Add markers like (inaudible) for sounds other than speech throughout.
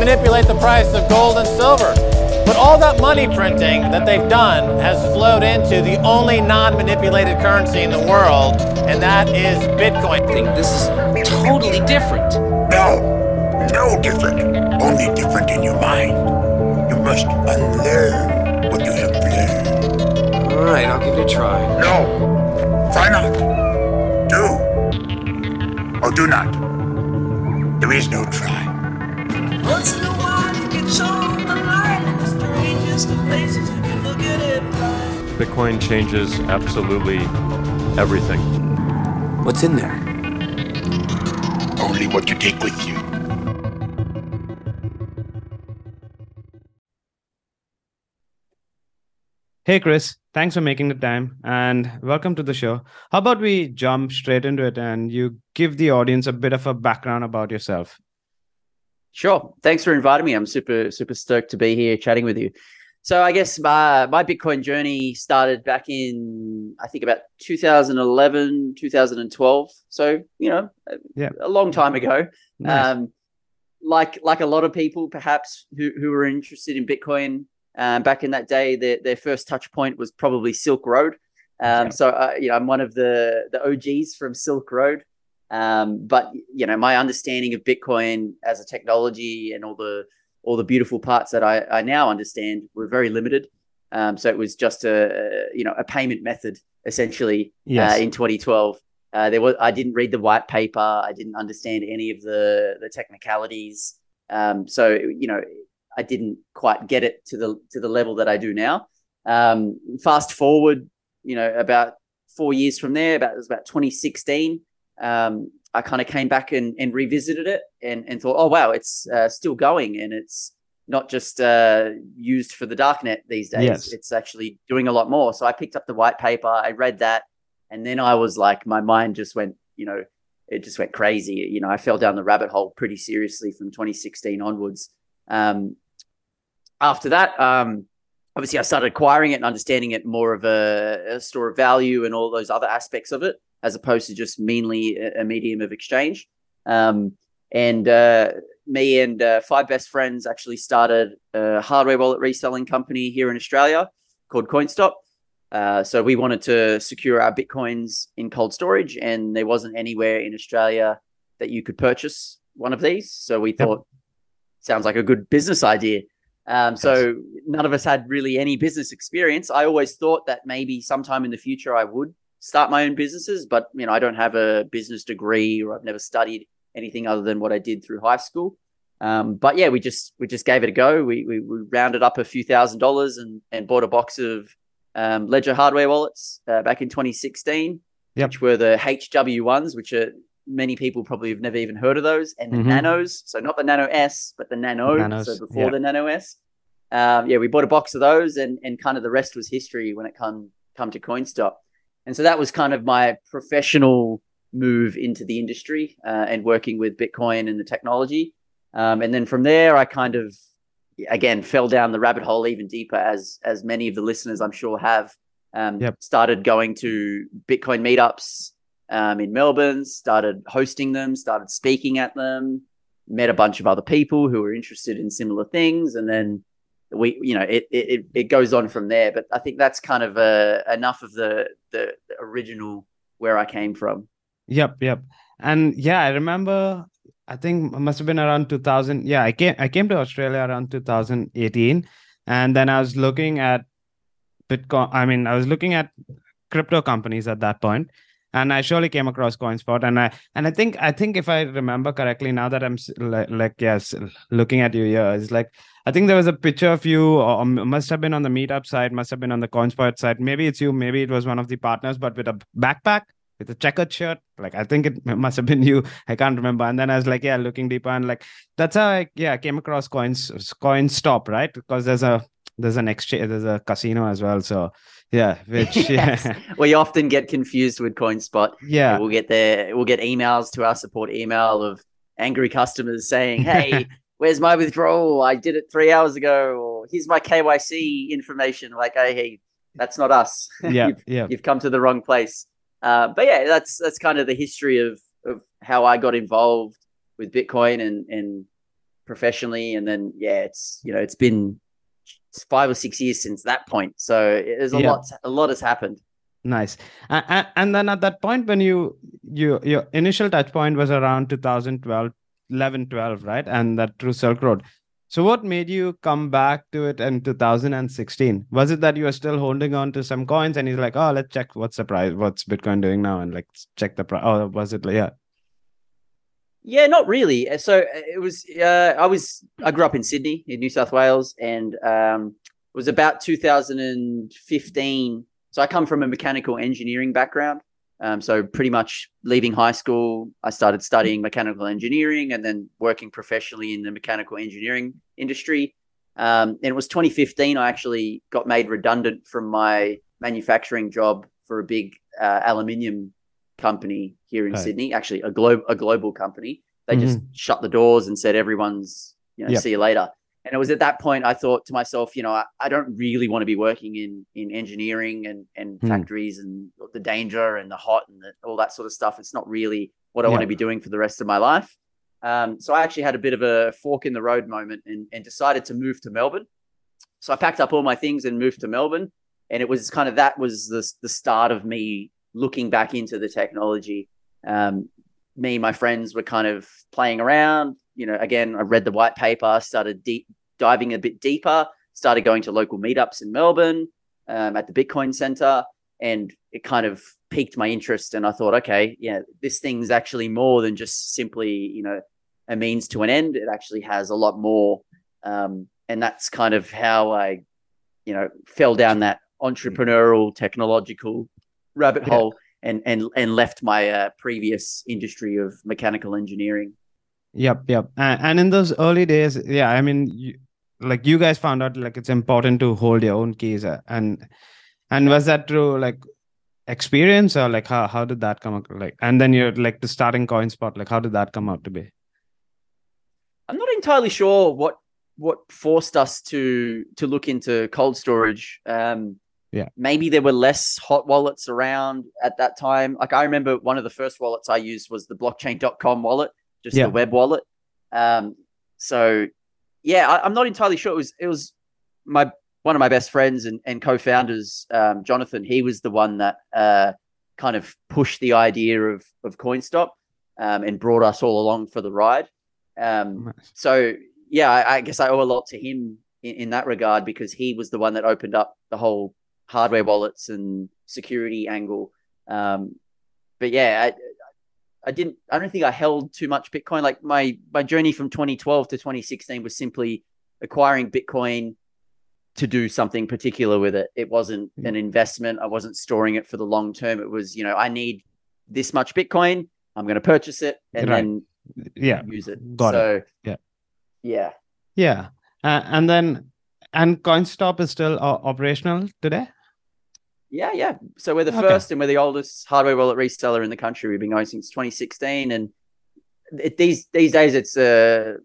manipulate the price of gold and silver. But all that money printing that they've done has flowed into the only non manipulated currency in the world, and that is Bitcoin. I think this is totally different. No, no different. Only different in your mind. You must unlearn what you have learned. All right, I'll give it a try. No, try not. Do or do not. There is no try. Once in a while you get shown the light in the strangest of places if you look at it right. Bitcoin changes absolutely everything. What's in there? Only what you take with you. Hey, Chris, thanks for making the time and welcome to the show. How about we jump straight into it and you give the audience a bit of a background about yourself? Sure. Thanks for inviting me. I'm super, super stoked to be here chatting with you. So I guess my my Bitcoin journey started back in I think about 2011, 2012. So you know, Yeah. a long time ago. Nice. Um, like like a lot of people, perhaps who who were interested in Bitcoin um, back in that day, their their first touch point was probably Silk Road. Um, Yeah. So uh, you know, I'm one of the the OGs from Silk Road. Um, but you know, my understanding of Bitcoin as a technology and all the all the beautiful parts that I, I now understand were very limited. Um, so it was just a, a you know a payment method essentially Yes. uh, in 2012. Uh, there was I didn't read the white paper. I didn't understand any of the the technicalities. Um, so you know I didn't quite get it to the to the level that I do now. Um, fast forward, you know, about four years from there, about it was about 2016. Um, I kind of came back and, and revisited it and, and thought, oh wow, it's uh, still going and it's not just uh, used for the darknet these days. Yes. It's actually doing a lot more. So I picked up the white paper, I read that, and then I was like, my mind just went, you know, it just went crazy. You know, I fell down the rabbit hole pretty seriously from 2016 onwards. Um, after that, um, obviously, I started acquiring it and understanding it more of a, a store of value and all those other aspects of it, as opposed to just mainly a, medium of exchange. Um, and uh, me and uh, five best friends actually started a hardware wallet reselling company here in Australia called CoinStop. Uh, so we wanted to secure our bitcoins in cold storage, and there wasn't anywhere in Australia that you could purchase one of these. So we thought, sounds like a good business idea. Um, so none of us had really any business experience. I always thought that maybe sometime in the future I would start my own businesses, but you know I don't have a business degree or I've never studied anything other than what I did through high school. Um, but yeah, we just we just gave it a go. We we, we rounded up a few thousand dollars and and bought a box of um, Ledger hardware wallets uh, back in 2016, Yep. which were the HW ones, which are many people probably have never even heard of those, and the Mhm. nanos. So not the Nano S, but the Nano. Nanos, so before yeah. the Nano S. Um, yeah, we bought a box of those, and and kind of the rest was history when it come come to CoinStop. And so that was kind of my professional move into the industry uh, and working with Bitcoin and the technology. Um, and then from there, I kind of again fell down the rabbit hole even deeper, as as many of the listeners I'm sure have. Um, Yep. Started going to Bitcoin meetups um, in Melbourne, started hosting them, started speaking at them, met a bunch of other people who were interested in similar things, and then we, you know, it it, it goes on from there. But I think that's kind of uh, enough of the, the original where I came from. Yep, yep. And yeah, I remember I think must have been around 2000. Yeah, I came I came to Australia around 2018 and then I was looking at Bitcoin. I mean, I was looking at crypto companies at that point and I surely came across CoinSpot and I and I think I think if I remember correctly now that I'm like, like yes looking at you here it's like I think there was a picture of you or must have been on the meetup side must have been on the CoinSpot side maybe it's you maybe it was one of the partners but with a backpack with a checkered shirt. Like I think it must have been (laughs) you. I can't remember. And then I was like, yeah, looking deeper and like that's how I yeah came across coins coin stop right because there's a there's an exchange there's a casino as well. So yeah, which (laughs) Yes. yeah (laughs) we often get confused with CoinSpot. yeah We'll get there. We'll get emails to our support email of angry customers saying, "Hey, (laughs) where's my withdrawal? I did it three hours ago." Or here's my KYC information. Like, hey, hey, that's not us. yeah you've, yeah you've come to the wrong place. Uh, but yeah, that's that's kind of the history of of how I got involved with Bitcoin and and professionally, and then yeah, it's you know it's been five or six years since that point. So there's a Yeah. lot a lot has happened. Nice. And, and then at that point, when you you your initial touch point was around 2012, 11, 12, right? And that through Silk Road. So what made you come back to it in 2016? Was it that you were still holding on to some coins and he's like, oh, let's check what's the price, what's Bitcoin doing now, and like check the price. Oh, was it like yeah, Yeah, not really. Uh, So uh, it was. Uh, I was. I grew up in Sydney, in New South Wales, and um, it was about 2015. So I come from a mechanical engineering background. Um, so pretty much leaving high school, I started studying mechanical engineering and then working professionally in the mechanical engineering industry. Um, and it was 2015. I actually got made redundant from my manufacturing job for a big uh, aluminium company here in. Sydney. Actually, a globe a global company. They just shut the doors and said everyone's you know Yep. see you later. And it was at that point I thought to myself, you know, I, I don't really want to be working in in engineering and and Hmm. factories and the danger and the hot and the, all that sort of stuff. It's not really what I want to be doing for the rest of my life. Um, so I actually had a bit of a fork in the road moment and, and decided to move to Melbourne. So I packed up all my things and moved to Melbourne. And it was kind of that was the, the start of me looking back into the technology. Um, me and my friends were kind of playing around. You know, again, I read the white paper, started deep diving a bit deeper, started going to local meetups in Melbourne um, at the Bitcoin Center, and it kind of piqued my interest. And I thought, okay, yeah, this thing's actually more than just simply, you know, a means to an end. It actually has a lot more. Um, and that's kind of how I, you know, fell down that entrepreneurial, technological rabbit Yeah. hole and and and left my uh, previous industry of mechanical engineering. Yep, yep. And, and in those early days, yeah, I mean, you, like you guys found out like it's important to hold your own keys, uh, and and was that through like experience or like how how did that come up? Like, and then you're like the starting coin spot. Like, how did that come out to be? I'm not entirely sure what what forced us to to look into cold storage. Um, Yeah. maybe there were less hot wallets around at that time. Like I remember one of the first wallets I used was the blockchain.com wallet, just Yeah. the web wallet. Um, so yeah, I, I'm not entirely sure. It was it was my one of my best friends and, and co-founders, um, Jonathan. He was the one that uh, kind of pushed the idea of of CoinStop um, and brought us all along for the ride. Um, Nice. so yeah, I, I guess I owe a lot to him in, in that regard because he was the one that opened up the whole hardware wallets and security angle. Um, but yeah, I, I didn't. I don't think I held too much Bitcoin. Like my my journey from 2012 to 2016 was simply acquiring Bitcoin to do something particular with it. It wasn't an investment. I wasn't storing it for the long term. It was, you know, I need this much Bitcoin. I'm going to purchase it and Right. then Yeah, use it. Got it. so, Yeah. yeah. yeah. Uh, and then and CoinStop is still uh, operational today. Yeah, yeah. So we're the Okay. first and we're the oldest hardware wallet reseller in the country. We've been going since 2016, and it, these these days it's a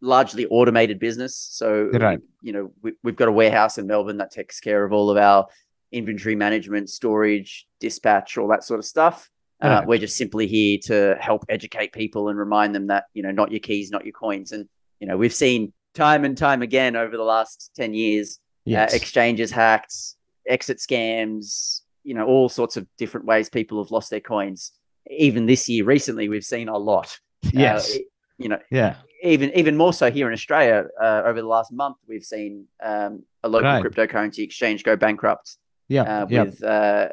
largely automated business. So Right. you know we, we've got a warehouse in Melbourne that takes care of all of our inventory management, storage, dispatch, all that sort of stuff. Uh, we're just simply here to help educate people and remind them that you know not your keys, not your coins, and you know we've seen time and time again over the last 10 years Yes. uh, exchanges hacked, exit scams, you know, all sorts of different ways people have lost their coins. Even this year, recently, we've seen a lot. Uh, yes. you know, yeah. even even more so here in Australia. Uh, over the last month, we've seen um, a local Right. cryptocurrency exchange go bankrupt Yeah. uh, with uh,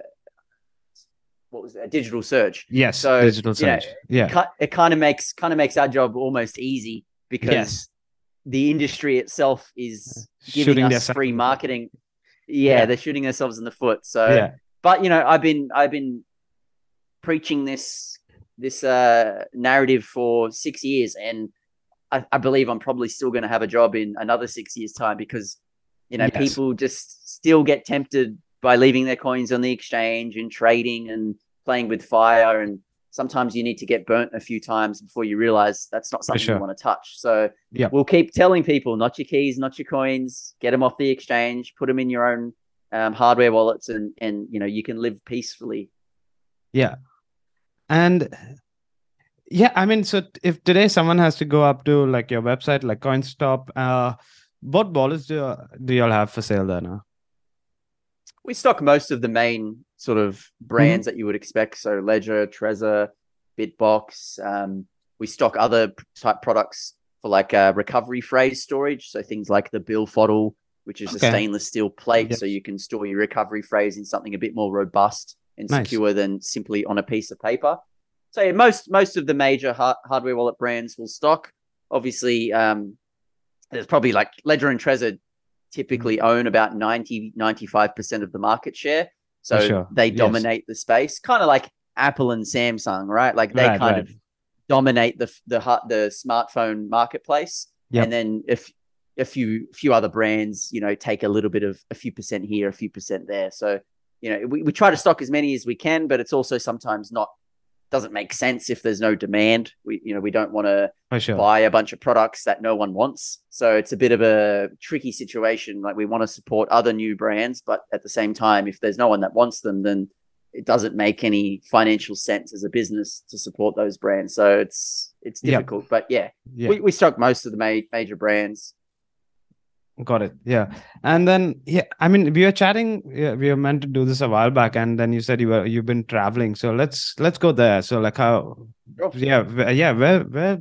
what was it? A digital surge. Yes. so, digital surge. Yeah. It kind of makes kind of makes our job almost easy because Yes. the industry itself is giving Shooting us free in the foot. marketing. Yeah, Yeah. they're shooting themselves in the foot. So, yeah. but you know, I've been I've been preaching this this uh, narrative for six years, and I, I believe I'm probably still going to have a job in another six years' time because you know Yes. people just still get tempted by leaving their coins on the exchange and trading and playing with fire and sometimes you need to get burnt a few times before you realize that's not something sure. you want to touch so Yeah. we'll keep telling people not your keys not your coins get them off the exchange put them in your own um, hardware wallets and and you know you can live peacefully Yeah. And Yeah, I mean, so if today someone has to go up to like your website, like CoinStop, uh, what wallets do you, do y'all have for sale there now? We stock most of the main sort of brands that you would expect. So Ledger, Trezor, Bitbox. Um, we stock other type products for like uh, recovery phrase storage. So things like the Billfodl, which is Okay. a stainless steel plate, Yep. so you can store your recovery phrase in something a bit more robust and Nice. secure than simply on a piece of paper. So yeah, most most of the major ha- hardware wallet brands will stock. Obviously, um, there's probably like Ledger and Trezor typically Mm-hmm. own about 90 95% of the market share. So sure. they Yes. dominate the space, kind of like Apple and Samsung, right? Like they Right, kind right. of dominate the the the smartphone marketplace, Yep. and then if a few few other brands, you know, take a little bit of a few percent here, a few percent there. So you know, we, we try to stock as many as we can, but it's also sometimes not doesn't make sense if there's no demand. We you know we don't want to oh, For sure. buy a bunch of products that no one wants. So it's a bit of a tricky situation. Like we want to support other new brands, but at the same time, if there's no one that wants them, then it doesn't make any financial sense as a business to support those brands. So it's it's Yep. difficult. But yeah, Yeah. we, we stock most of the ma- major brands. Got it. Yeah. And then yeah, I mean we were chatting, yeah, we were meant to do this a while back, and then you said you were you've been traveling. So let's let's go there. So like how yeah, yeah, where where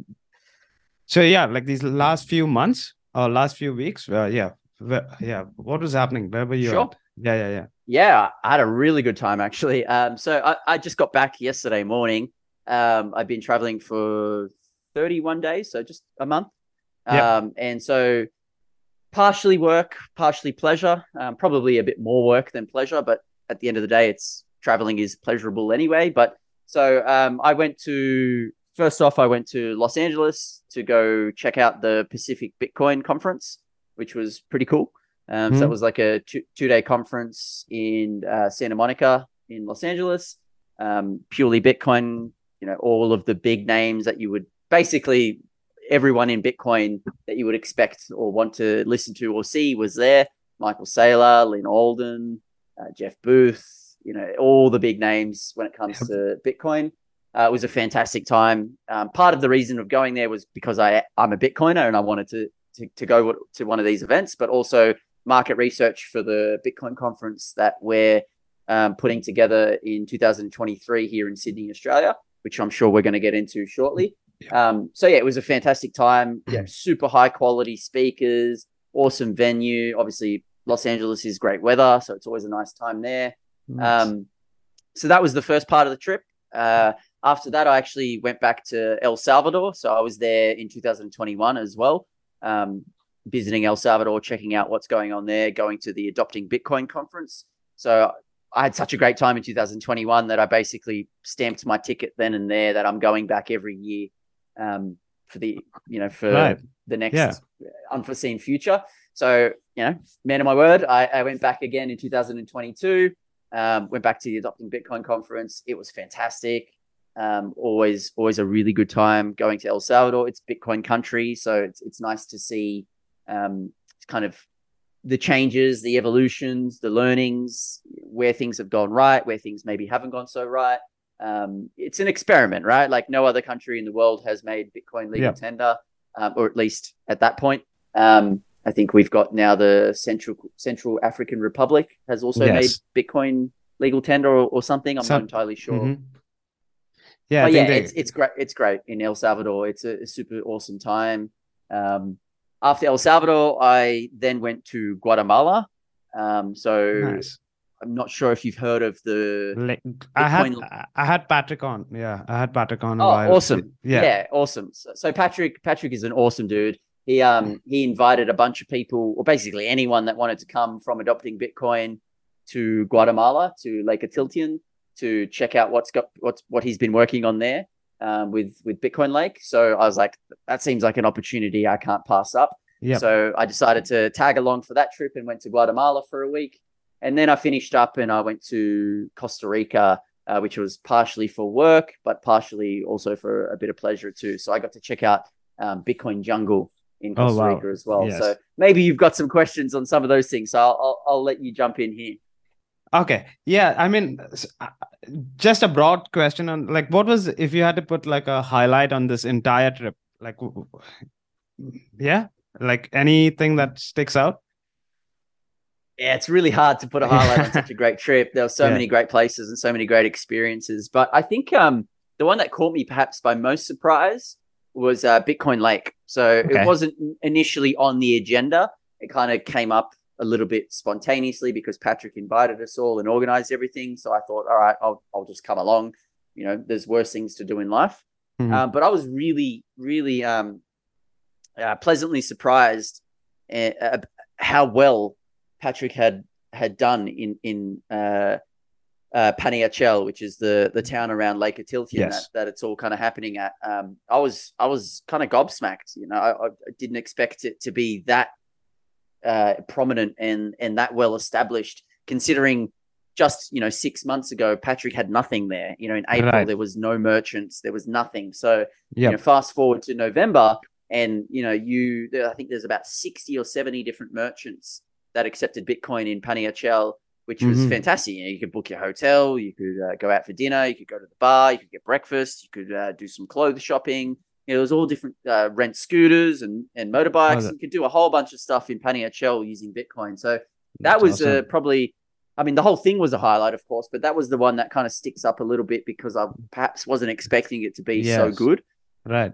so yeah, like these last few months or last few weeks, uh, yeah, where, yeah, what was happening? Where were you Sure. at? Yeah, yeah, yeah. Yeah, I had a really good time actually. Um, so I, I just got back yesterday morning. Um, I've been traveling for 31 days, so just a month. Yep. Um, and so partially work, partially pleasure, um, probably a bit more work than pleasure, but at the end of the day, it's traveling is pleasurable anyway. But so um, I went to first off, I went to Los Angeles to go check out the Pacific Bitcoin conference, which was pretty cool. Um, So Mhm. it was like a two two day conference in uh, Santa Monica in Los Angeles, um, purely Bitcoin. You know, all of the big names that you would basically everyone in Bitcoin that you would expect or want to listen to or see was there. Michael Saylor, Lynn Alden, uh, Jeff Booth. You know, all the big names when it comes to Bitcoin. Uh, it was a fantastic time. Um, part of the reason of going there was because I I'm a Bitcoiner and I wanted to to, to go to one of these events, but also market research for the Bitcoin conference that we're um, putting together in 2023 here in Sydney, Australia, which I'm sure we're going to get into shortly. Um, so yeah, it was a fantastic time. Yeah, super high quality speakers, awesome venue. Obviously, Los Angeles is great weather, so it's always a nice time there. Nice. Um, so that was the first part of the trip. Uh, after that, I actually went back to El Salvador. So I was there in 2021 as well, um, visiting El Salvador, checking out what's going on there, going to the Adopting Bitcoin conference. So I had such a great time in 2021 that I basically stamped my ticket then and there that I'm going back every year um, for the, you know, for Right. the next Yeah. unforeseen future. So, you know, man of my word, I, I went back again in 2022. Um, went back to the Adopting Bitcoin conference. It was fantastic. Um, always, always a really good time going to El Salvador. It's Bitcoin country, so it's it's nice to see um, kind of the changes, the evolutions, the learnings, where things have gone right, where things maybe haven't gone so right. Um, it's an experiment, right? Like no other country in the world has made Bitcoin legal Yeah. tender, um, or at least at that point. Um, I think we've got now the Central Central African Republic has also Yes. made Bitcoin legal tender or, or something. I'm Some- not entirely sure. Mhm. Yeah, But yeah, they- it's it's great. It's great in El Salvador. It's a, a super awesome time. Um, after El Salvador, I then went to Guatemala. Um, so nice. I'm not sure if you've heard of the. Like, I had Bitcoin- I- had Patrick on. Yeah, I had Patrick on Oh, awesome! Yeah. Yeah, awesome. So, so Patrick, Patrick is an awesome dude. He um he invited a bunch of people, or basically anyone that wanted to come from adopting Bitcoin to Guatemala to Lake Atitlan to check out what's got what's what he's been working on there um, with with Bitcoin Lake. So I was like, that seems like an opportunity I can't pass up. Yep. So I decided to tag along for that trip and went to Guatemala for a week. And then I finished up and I went to Costa Rica, uh, which was partially for work, but partially also for a bit of pleasure too. So I got to check out um, Bitcoin Jungle in Oh, Costa wow. Rica as well. Yes. So maybe you've got some questions on some of those things. So I'll, I'll, I'll let you jump in here. Okay. Yeah. I mean, uh, just a broad question on like, what was if you had to put like a highlight on this entire trip? Like, yeah, like anything that sticks out? Yeah, it's really hard to put a highlight on such a great trip. There were so Yeah. many great places and so many great experiences. But I think um, the one that caught me perhaps by most surprise was uh, Bitcoin Lake. So Okay. it wasn't initially on the agenda. It kind of came up a little bit spontaneously because Patrick invited us all and organized everything. So I thought, all right, I'll, I'll just come along. You know, there's worse things to do in life. Mhm. Um, but I was really, really um, uh, pleasantly surprised uh, uh, how well Patrick had had done in in uh, uh, Panajachel, which is the the town around Lake Atitlan Yes. that, that it's all kind of happening at. Um, I was I was kind of gobsmacked. You know, I, I didn't expect it to be that uh, prominent and and that well established, considering just you know six months ago Patrick had nothing there. You know, in April Right. there was no merchants, there was nothing. So you know, fast forward to November, and you know, you I think there's about sixty or seventy different merchants that accepted Bitcoin in Panajachel, which was Mhm. fantastic. You, know, you could book your hotel, you could uh, go out for dinner, you could go to the bar, you could get breakfast, you could uh, do some clothes shopping. You know, it was all different uh, rent scooters and and motorbikes. you could do a whole bunch of stuff in Panajachel using Bitcoin. So that was uh, probably i mean the whole thing was a highlight of course but that was the one that kind of sticks up a little bit because i perhaps wasn't expecting it to be so good Right.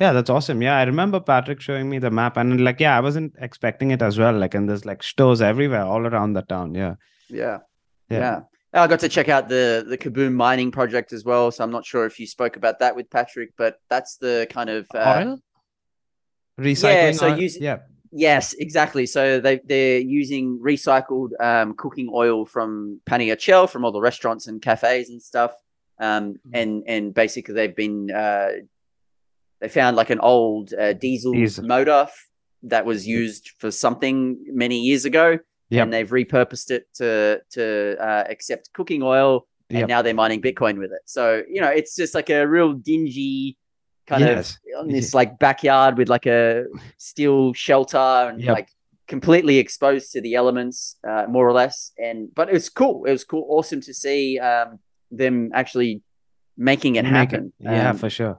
Yeah, that's awesome. Yeah, I remember Patrick showing me the map and like, yeah, I wasn't expecting it as well. Like, and there's like stores everywhere all around the town. Yeah. yeah Yeah. yeah, i got to check out the the kaboom mining project as well so i'm not sure if you spoke about that with patrick but that's the kind of uh, Oil? Recycling. so oil? use- yeah. Yes, exactly. So they they're using recycled um, cooking oil from Panajachel from all the restaurants and cafes and stuff. Um, Mm-hmm. and and basically they've been uh, they found like an old uh, diesel Diesel. motor f- that was used for something many years ago, Yep. and they've repurposed it to to uh, accept cooking oil, and Yep. now they're mining Bitcoin with it. So you know, it's just like a real dingy kind Yes. of on this like backyard with like a steel shelter and Yep. like completely exposed to the elements, uh, more or less. And but it was cool. It was cool, awesome to see um, them actually making it Make happen. Yeah, Um, for sure.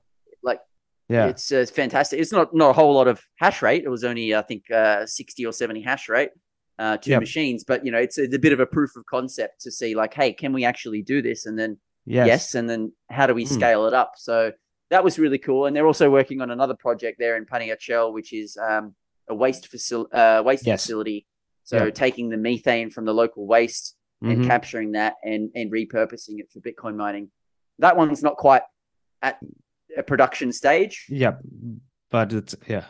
Yeah. it's uh, fantastic. It's not not a whole lot of hash rate. It was only I think uh, sixty or seventy hash rate, uh, two Yep. machines. But you know, it's a, a bit of a proof of concept to see like, hey, can we actually do this? And then Yes. yes, and then how do we Mm. scale it up? So that was really cool. And they're also working on another project there in Panajachel, which is um, a waste facility. Uh, waste Yes. facility. So Yeah. taking the methane from the local waste and Mhm. capturing that and and repurposing it for Bitcoin mining. That one's not quite at a production stage. Yep. But it's, yeah.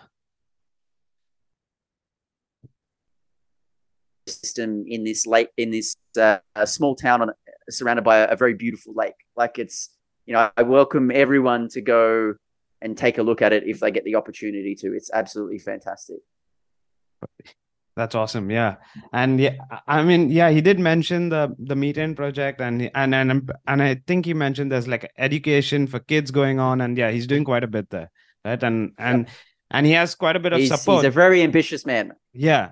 System in this lake in this uh, small town on surrounded by a, a very beautiful lake. Like it's you know I welcome everyone to go and take a look at it if they get the opportunity to. It's absolutely fantastic. That's awesome. Yeah. And yeah, I mean, yeah, he did mention the the methane project and and and and I think he mentioned there's like education for kids going on and yeah, he's doing quite a bit there. Right. And and and he has quite a bit of He's, support. he's a very ambitious man. Yeah,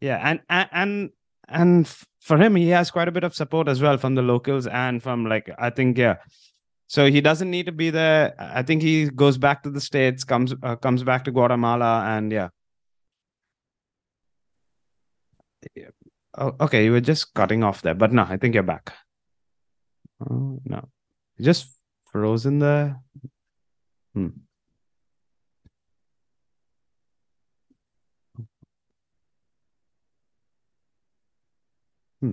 yeah, and and and and for him, he has quite a bit of support as well from the locals and from like I think yeah. So he doesn't need to be there. I think he goes back to the states, comes uh, comes back to Guatemala, and yeah. Yeah. Oh, okay, you were just cutting off there, but no, I think you're back. Oh no, you just frozen there. Hmm. Hmm.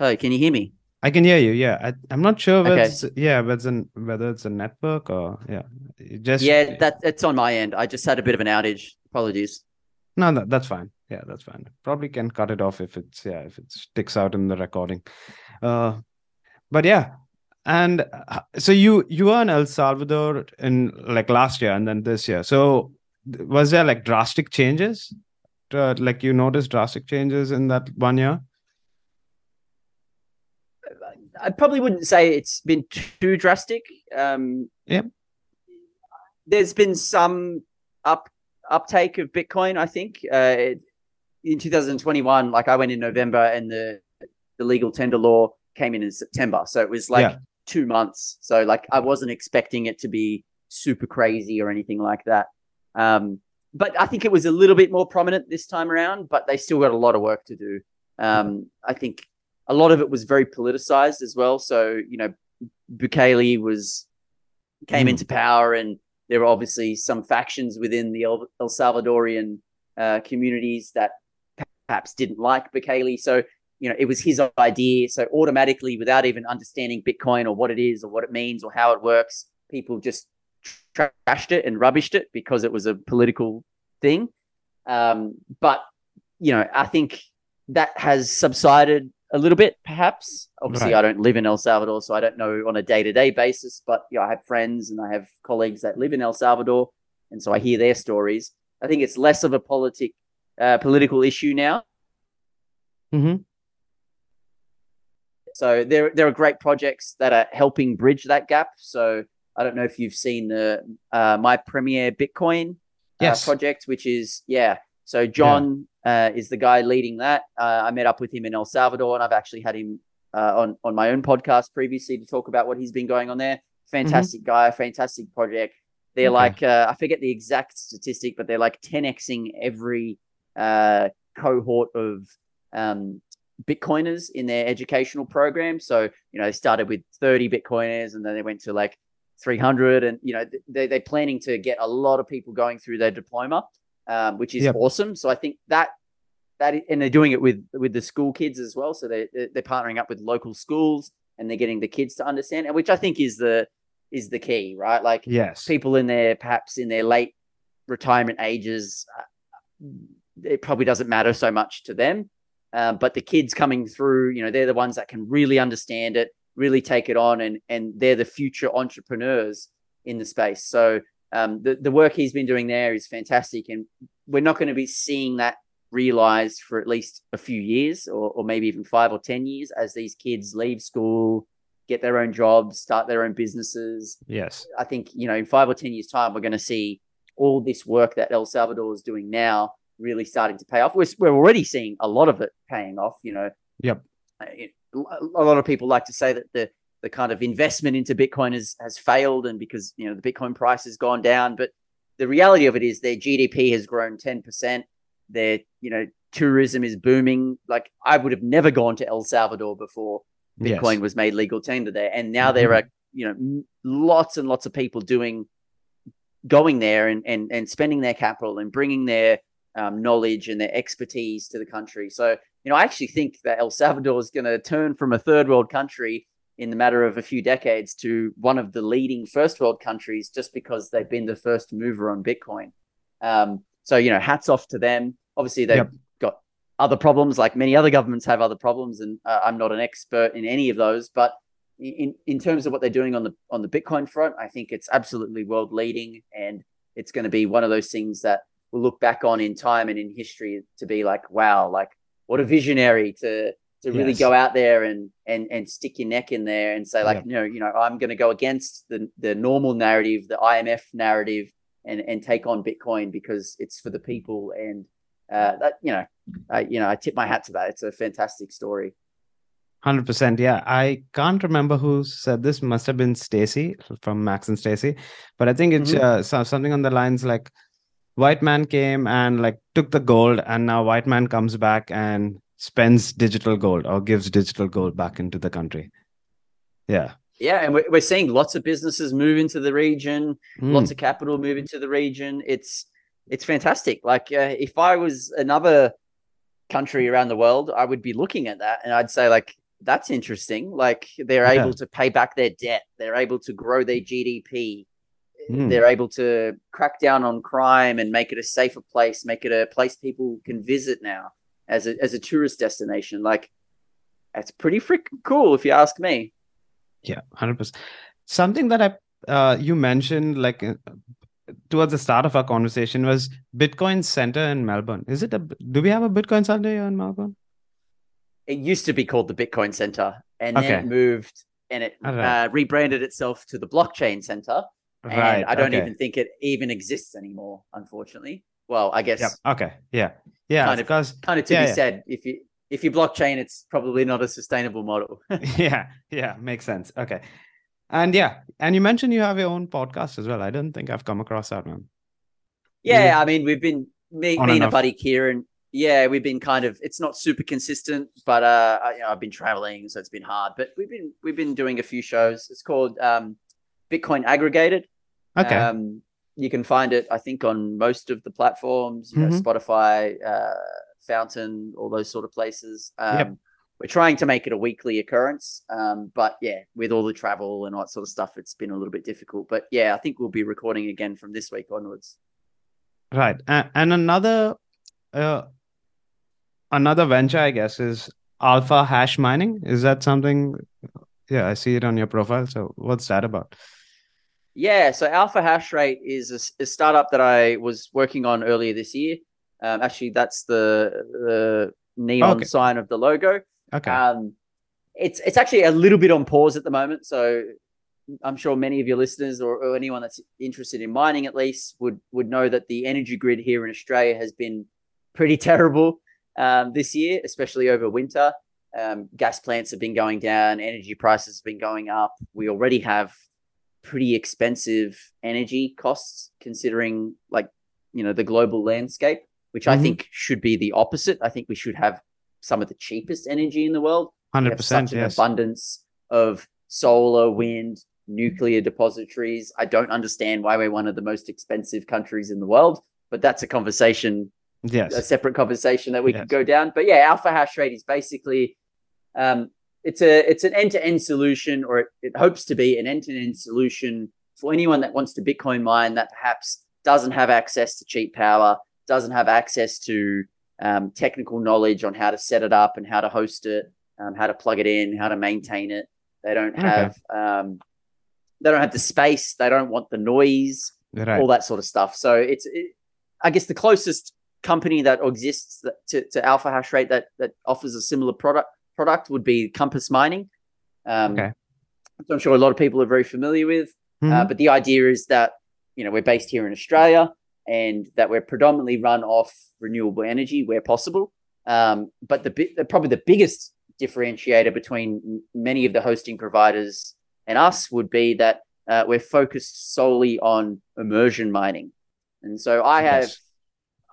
Oh, can you hear me? I can hear you. Yeah, I, I'm not sure whether Okay. it's, yeah, whether it's, an, whether it's a network or yeah, just Yeah, that it's on my end. I just had a bit of an outage. Apologies. No, no, that's fine. Yeah, that's fine. Probably can cut it off if it's yeah, if it sticks out in the recording. Uh, but yeah, and uh, so you you were in El Salvador in like last year and then this year. So was there like drastic changes? Uh, like you noticed drastic changes in that one year? I probably wouldn't say it's been too drastic. Um, Yep. There's been some up uptake of Bitcoin. I think uh, in 2021, like I went in November and the the legal tender law came in in September. So it was like Yeah. two months. So like I wasn't expecting it to be super crazy or anything like that. Um, but I think it was a little bit more prominent this time around, but they still got a lot of work to do. Um, I think a lot of it was very politicized as well. So, you know, Bukele was came Mm. into power and there were obviously some factions within the El, El Salvadorian uh, communities that perhaps didn't like Bukele. So, you know, it was his idea. So automatically, without even understanding Bitcoin or what it is or what it means or how it works, people just trashed it and rubbished it because it was a political thing. Um, but, you know, I think that has subsided a little bit, perhaps. Obviously, Right. I don't live in El Salvador, so I don't know on a day to day basis, but you know, I have friends and I have colleagues that live in El Salvador. And so I hear their stories. I think it's less of a politic, uh, political issue now. Mhm. So there, there are great projects that are helping bridge that gap. So I don't know if you've seen the uh, Mi Primer Bitcoin uh, Yes. project, which is yeah. So John uh, is the guy leading that. Uh, I met up with him in El Salvador, and I've actually had him uh, on on my own podcast previously to talk about what he's been going on there. Fantastic guy, fantastic project. They're Okay. like uh, I forget the exact statistic, but they're like 10xing every uh, cohort of um, Bitcoiners in their educational program. So, you know, they started with 30 Bitcoiners and then they went to like 300. And, you know, they, they're planning to get a lot of people going through their diploma, um, which is Yep. awesome. So I think that, that, and they're doing it with, with the school kids as well. So they, they're, they're partnering up with local schools and they're getting the kids to understand, and which I think is the, is the key, right? Like, Yes. people in their perhaps in their late retirement ages uh, it probably doesn't matter so much to them um, but the kids coming through you know they're the ones that can really understand it really take it on and and they're the future entrepreneurs in the space so um, the, the work he's been doing there is fantastic and we're not going to be seeing that realized for at least a few years or, or maybe even five or ten years as these kids leave school get their own jobs start their own businesses Yes. I think you know in five or ten years' time, we're going to see all this work that El Salvador is doing now really starting to pay off. We're we're already seeing a lot of it paying off. You know, Yep. Uh, a lot of people like to say that the the kind of investment into Bitcoin has has failed, and because you know the Bitcoin price has gone down. But the reality of it is their GDP has grown ten percent. Their you know tourism is booming. Like I would have never gone to El Salvador before Bitcoin Yes. was made legal tender there, and now there Mhm. are you know lots and lots of people doing going there and and and spending their capital and bringing their um, knowledge and their expertise to the country. So you know, I actually think that El Salvador is going to turn from a third world country in the matter of a few decades to one of the leading first world countries just because they've been the first mover on Bitcoin. Um, so you know, hats off to them. Obviously, they've Yep. got other problems, like many other governments have other problems, and uh, I'm not an expert in any of those. But in in terms of what they're doing on the on the Bitcoin front, I think it's absolutely world leading, and it's going to be one of those things that we'll look back on in time and in history to be like, wow, like what a visionary to to really Yes. go out there and and and stick your neck in there and say like, Yep. you know, you know, I'm going to go against the the normal narrative, the IMF narrative, and and take on Bitcoin because it's for the people and uh, that you know, I, you know, I tip my hat to that. It's a fantastic story. Hundred percent. Yeah, I can't remember who said this. Must have been Stacy from Max and Stacy, but I think it's Mhm. uh, something on the lines like, white man came and like took the gold, and now white man comes back and spends digital gold or gives digital gold back into the country. Yeah. Yeah, and we're, we're seeing lots of businesses move into the region, Mm. lots of capital move into the region. It's it's fantastic. Like uh, if I was another country around the world, I would be looking at that and I'd say like that's interesting. Like they're Yeah. able to pay back their debt, they're able to grow their GDP, Mm. they're able to crack down on crime and make it a safer place, make it a place people can visit now as a as a tourist destination. Like that's pretty freaking cool if you ask me. Yeah, hundred percent. Something that I uh, you mentioned like uh, towards the start of our conversation was Bitcoin Center in Melbourne. Is it a do we have a Bitcoin Center here in Melbourne? it used to be called the Bitcoin Center, and then it moved and it uh, rebranded itself to the Blockchain Center. And Right. I don't okay. even think it even exists anymore, unfortunately. Well, I guess Yep. Okay. Yeah. Yeah. Kind of- Because kind of to Yeah, be yeah. said. If you if you blockchain, it's probably not a sustainable model. (laughs) yeah. Yeah. Makes sense. Okay. And yeah. And you mentioned you have your own podcast as well. I don't think I've come across that one. yeah, I mean, we've been me, me and a buddy Kieran. Yeah, we've been kind of. It's not super consistent, but uh, I- you know, I've been traveling, so it's been hard. But we've been we've been doing a few shows. It's called um, Bitcoin Aggregated. Okay. Um, you can find it, I think, on most of the platforms, you know, Mhm. Spotify, uh, Fountain, all those sort of places. Um, Yep. We're trying to make it a weekly occurrence, um, but yeah, with all the travel and all that sort of stuff, it's been a little bit difficult. But yeah, I think we'll be recording again from this week onwards. Right. And, and another uh, another venture, I guess, is alpha hash mining. Is that something? Yeah, I see it on your profile. So what's that about? Yeah, so Alpha Hash Rate is a startup that I was working on earlier this year. Um, actually, that's the the neon Okay. sign of the logo. Okay. Um, it's it's actually a little bit on pause at the moment, so I'm sure many of your listeners or, or anyone that's interested in mining at least would would know that the energy grid here in Australia has been pretty (laughs) terrible um, this year, especially over winter. Um, gas plants have been going down, energy prices have been going up. We already have pretty expensive energy costs considering like you know the global landscape, which I Mhm. think should be the opposite. I think we should have some of the cheapest energy in the world. We Hundred have percent. such an Yes. abundance of solar, wind, nuclear depositories. I don't understand why we're one of the most expensive countries in the world, but that's a conversation, Yes. a separate conversation that we Yes. could go down. But yeah, Alpha Hash Rate is basically um, it's a it's an end to end solution, or it, it hopes to be an end to end solution for anyone that wants to Bitcoin mine that perhaps doesn't have access to cheap power, doesn't have access to um, technical knowledge on how to set it up and how to host it, um, how to plug it in, how to maintain it. They don't Okay. have um, they don't have the space. They don't want the noise Right. all that sort of stuff. So it's, it, I guess, the closest company that exists that, to, to Alpha Hash Rate that that offers a similar product product would be Compass Mining. Um, Okay. which I'm sure a lot of people are very familiar with. Uh, Mhm. but the idea is that you know we're based here in Australia and that we're predominantly run off renewable energy where possible. Um, but the, the probably the biggest differentiator between many of the hosting providers and us would be that uh, we're focused solely on immersion mining. And so I have.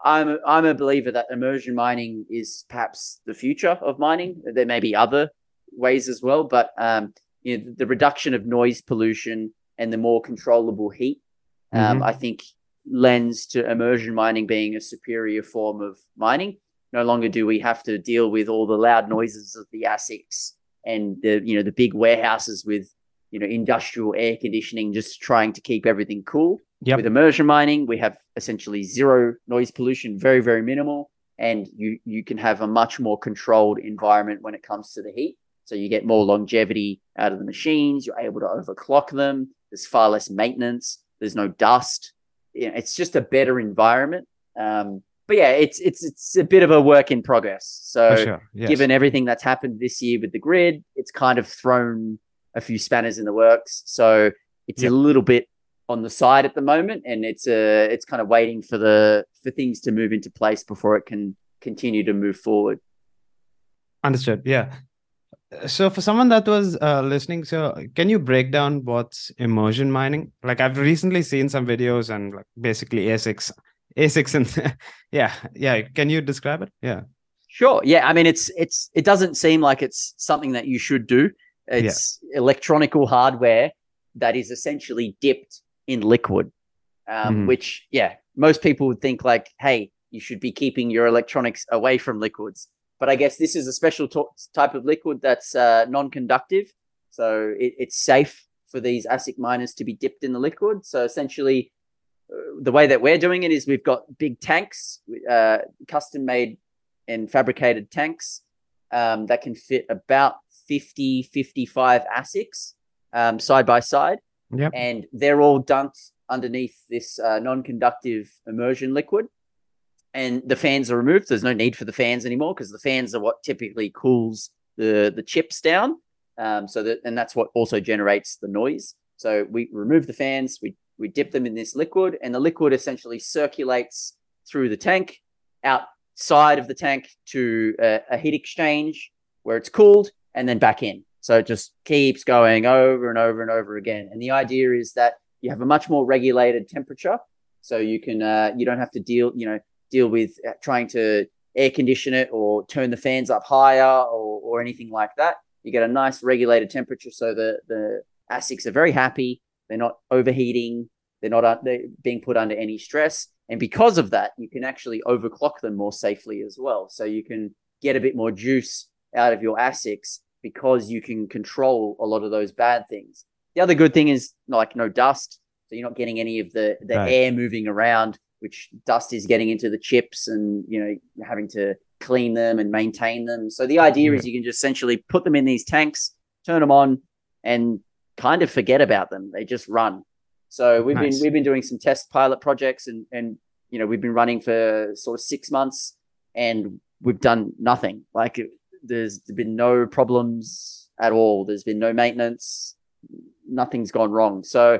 I'm a, I'm a believer that immersion mining is perhaps the future of mining. There may be other ways as well, but um, you know, the reduction of noise pollution and the more controllable heat, um, Mhm. I think lends to immersion mining being a superior form of mining. No longer do we have to deal with all the loud noises of the ASICs and the you know the big warehouses with you know industrial air conditioning just trying to keep everything cool. Yep. With immersion mining, we have essentially zero noise pollution, very very minimal, and you you can have a much more controlled environment when it comes to the heat. So you get more longevity out of the machines. You're able to overclock them. There's far less maintenance. There's no dust. It's just a better environment. Um, but yeah, it's it's it's a bit of a work in progress. So sure. Yes. given everything that's happened this year with the grid, it's kind of thrown a few spanners in the works. So it's Yep. a little bit on the side at the moment, and it's uh it's kind of waiting for the for things to move into place before it can continue to move forward. Understood. Yeah. So for someone that was uh, listening, so can you break down what's immersion mining? Like I've recently seen some videos and like basically ASICs, ASICs, and yeah, yeah. Can you describe it? Yeah. Sure. Yeah. I mean, it's it's it doesn't seem like it's something that you should do. It's electronical hardware that is essentially dipped in liquid, um, Mhm. which yeah, most people would think like, hey, you should be keeping your electronics away from liquids. But I guess this is a special type of liquid that's uh, non-conductive, so it, it's safe for these ASIC miners to be dipped in the liquid. So essentially, uh, the way that we're doing it is we've got big tanks, uh, custom-made and fabricated tanks um, that can fit about 50, 55 ASICs um, side by side. Yep. And they're all dunked underneath this uh, non conductive immersion liquid. And the fans are removed. There's no need for the fans anymore because the fans are what typically cools the, the chips down. Um, so that, and that's what also generates the noise. So we remove the fans, we, we dip them in this liquid, and the liquid essentially circulates through the tank, outside of the tank to a, a heat exchange where it's cooled, and then back in. So it just keeps going over and over and over again. And the idea is that you have a much more regulated temperature, so you can uh, you don't have to deal you know deal with uh, trying to air condition it or turn the fans up higher or, or anything like that. You get a nice regulated temperature, so the the ASICs are very happy. They're not overheating. They're not uh, they're being put under any stress, and because of that, you can actually overclock them more safely as well. So you can get a bit more juice out of your ASICs because you can control a lot of those bad things. The other good thing is like no dust, so you're not getting any of the the Right. air moving around, which dust is getting into the chips, and you know having to clean them and maintain them. So the idea is mm. you can just essentially put them in these tanks, turn them on, and kind of forget about them. They just run. So we've Nice. been we've been doing some test pilot projects, and and you know we've been running for sort of six months, and we've done nothing. Like there's been no problems at all. There's been no maintenance. Nothing's gone wrong. So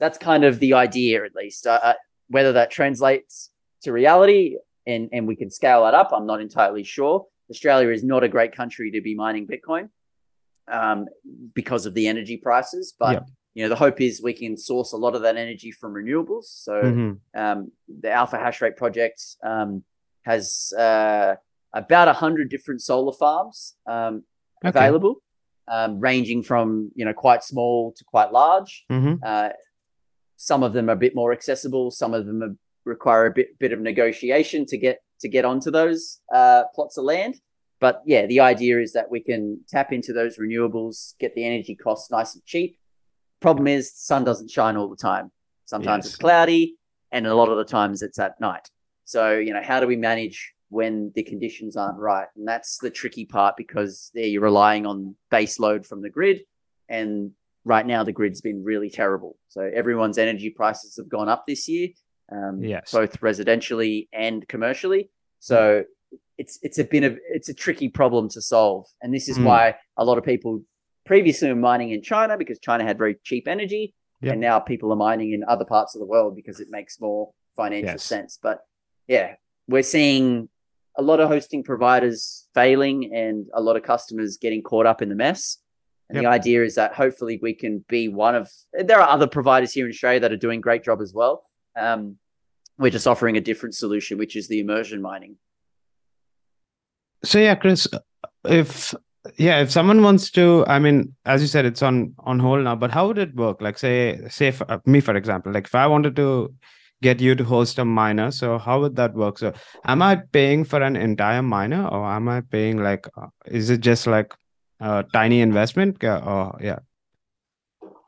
that's kind of the idea, at least. Uh, uh, whether that translates to reality and and we can scale that up, I'm not entirely sure. Australia is not a great country to be mining Bitcoin um, because of the energy prices, but Yep. you know the hope is we can source a lot of that energy from renewables. So Mhm. um, the Alpha Hashrate project um, has uh, about a hundred different solar farms um, Okay. available, um, ranging from you know quite small to quite large. Mhm. Uh, some of them are a bit more accessible. Some of them are, require a bit bit of negotiation to get to get onto those uh, plots of land. But yeah, the idea is that we can tap into those renewables, get the energy costs nice and cheap. Problem is, the sun doesn't shine all the time. Sometimes Yes. it's cloudy, and a lot of the times it's at night. So you know, how do we manage when the conditions aren't right? And that's the tricky part because there you're relying on base load from the grid, and right now the grid's been really terrible. So everyone's energy prices have gone up this year, um, Yes. both residentially and commercially. So it's it's a bit of it's a tricky problem to solve, and this is Mm. why a lot of people previously were mining in China because China had very cheap energy, Yep. and now people are mining in other parts of the world because it makes more financial Yes. sense. But yeah, we're seeing a lot of hosting providers failing and a lot of customers getting caught up in the mess. And the idea is that hopefully we can be one of. There are other providers here in Australia that are doing great job as well. Um, we're just offering a different solution, which is the immersion mining. So yeah, Chris, if yeah, if someone wants to, I mean, as you said, it's on on hold now. But how would it work? Like, say, say for, me for example, like if I wanted to get you to host a miner, so how would that work? So, am I paying for an entire miner, or am I paying like, uh, is it just like a tiny investment? Or yeah,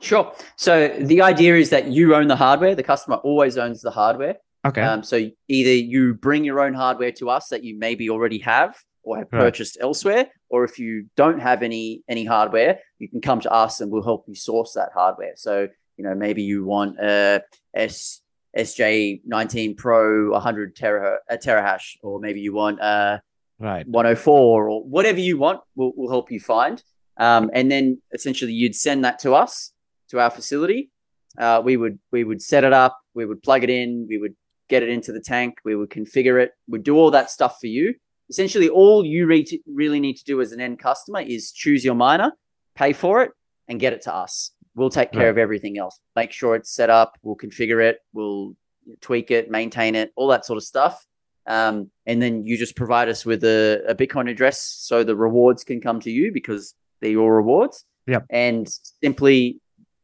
Sure. So the idea is that you own the hardware. The customer always owns the hardware. okay, Um, so either you bring your own hardware to us that you maybe already have or have Right. purchased elsewhere, or if you don't have any any hardware, you can come to us and we'll help you source that hardware. So you know maybe you want a S SJ19 Pro 100 tera a terahash, or maybe you want a right, 104 or whatever you want, we'll, we'll help you find. Um, and then essentially you'd send that to us, to our facility. Uh, we would we would set it up, we would plug it in, we would get it into the tank, we would configure it, we'd do all that stuff for you. Essentially, all you re- really need to do as an end customer is choose your miner, pay for it, and get it to us. We'll take care Right. of everything else. Make sure it's set up, we'll configure it, we'll tweak it, maintain it, all that sort of stuff. Um, and then you just provide us with a, a Bitcoin address so the rewards can come to you because they're your rewards. Yep. And simply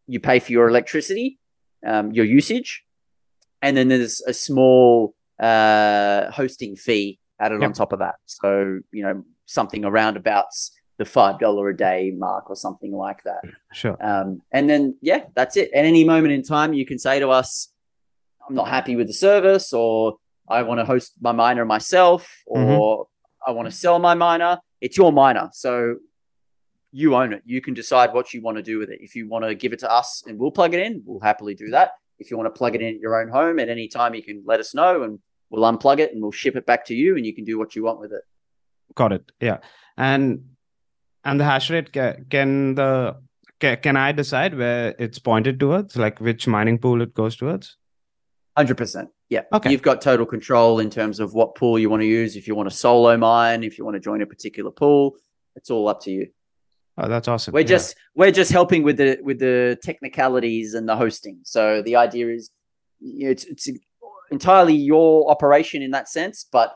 you pay for your electricity, um, your usage, and then there's a small uh, hosting fee added on top of that. So, you know, something around about the $5 a day mark or something like that. sure, Um, and then, yeah, that's it. At any moment in time, you can say to us, I'm not happy with the service, or I want to host my miner myself, or Mhm. I want to sell my miner. It's your miner. So you own it. You can decide what you want to do with it. If you want to give it to us and we'll plug it in, we'll happily do that. If you want to plug it in at your own home at any time, you can let us know and we'll unplug it and we'll ship it back to you and you can do what you want with it. got it. Yeah, and and the hash rate ca- can the ca- can I decide where it's pointed towards, like which mining pool it goes towards? Hundred percent. Yeah. Okay. You've got total control in terms of what pool you want to use. If you want to solo mine, if you want to join a particular pool, it's all up to you. Oh, that's awesome. We're Yeah. just we're just helping with the with the technicalities and the hosting. So the idea is you know, it's it's entirely your operation in that sense, but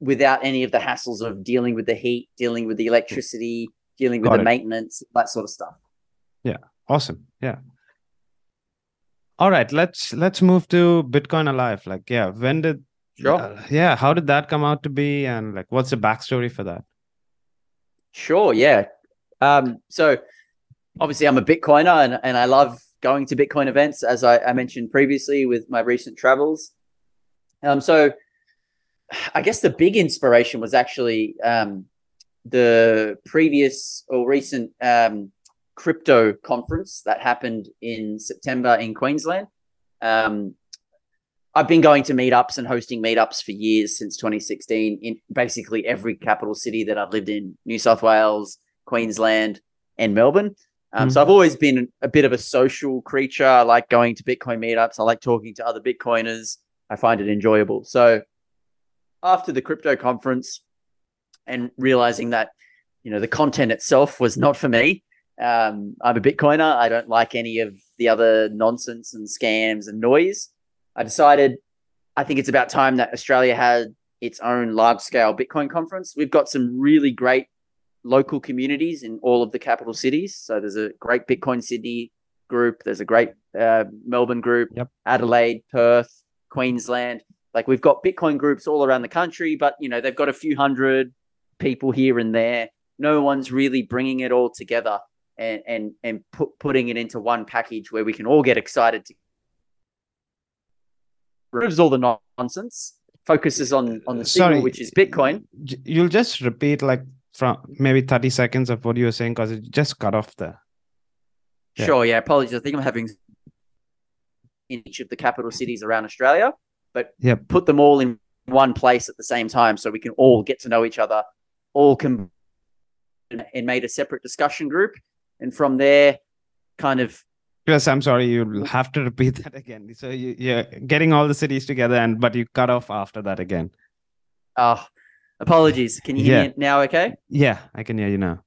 without any of the hassles of dealing with the heat, dealing with the electricity, dealing with Got the it. maintenance, that sort of stuff. Yeah. Awesome. Yeah. All right, let's let's move to Bitcoin Alive. Like, yeah, when did Sure. uh, yeah, how did that come out to be and like what's the backstory for that? Sure, yeah. Um, so obviously I'm a Bitcoiner and, and I love going to Bitcoin events, as I, I mentioned previously with my recent travels. Um, so I guess the big inspiration was actually um, the previous or recent um, crypto conference that happened in September in Queensland. Um, I've been going to meetups and hosting meetups for years since 2016 in basically every capital city that I've lived in New South Wales, Queensland, and Melbourne. Um, So Mhm. I've always been a bit of a social creature. I like going to Bitcoin meetups. I like talking to other Bitcoiners. I find it enjoyable. So after the crypto conference and realizing that, you know, the content itself was not for me, um, I'm a Bitcoiner. I don't like any of the other nonsense and scams and noise. I decided I think it's about time that Australia had its own large scale Bitcoin conference. We've got some really great local communities in all of the capital cities. So there's a great Bitcoin Sydney group, there's a great uh, Melbourne group, Yep. Adelaide, Perth, Queensland. Like we've got Bitcoin groups all around the country, but you know they've got a few hundred people here and there. No one's really bringing it all together and and and put, putting it into one package where we can all get excited to removes all the non- nonsense, focuses on on the Sorry. which is Bitcoin. You'll just repeat like from maybe 30 seconds of what you were saying because it just cut off there. Yeah. Sure, yeah. Apologies. I think I'm having in each of the capital cities around Australia, but Yep. put them all in one place at the same time so we can all get to know each other, all com- and made a separate discussion group. And from there, kind of Chris, I'm sorry, you'll have to repeat (laughs) that again. So you, you're getting all the cities together, and but you cut off after that again. oh apologies. Can you hear Yeah. me now okay? Yeah, I can hear you now.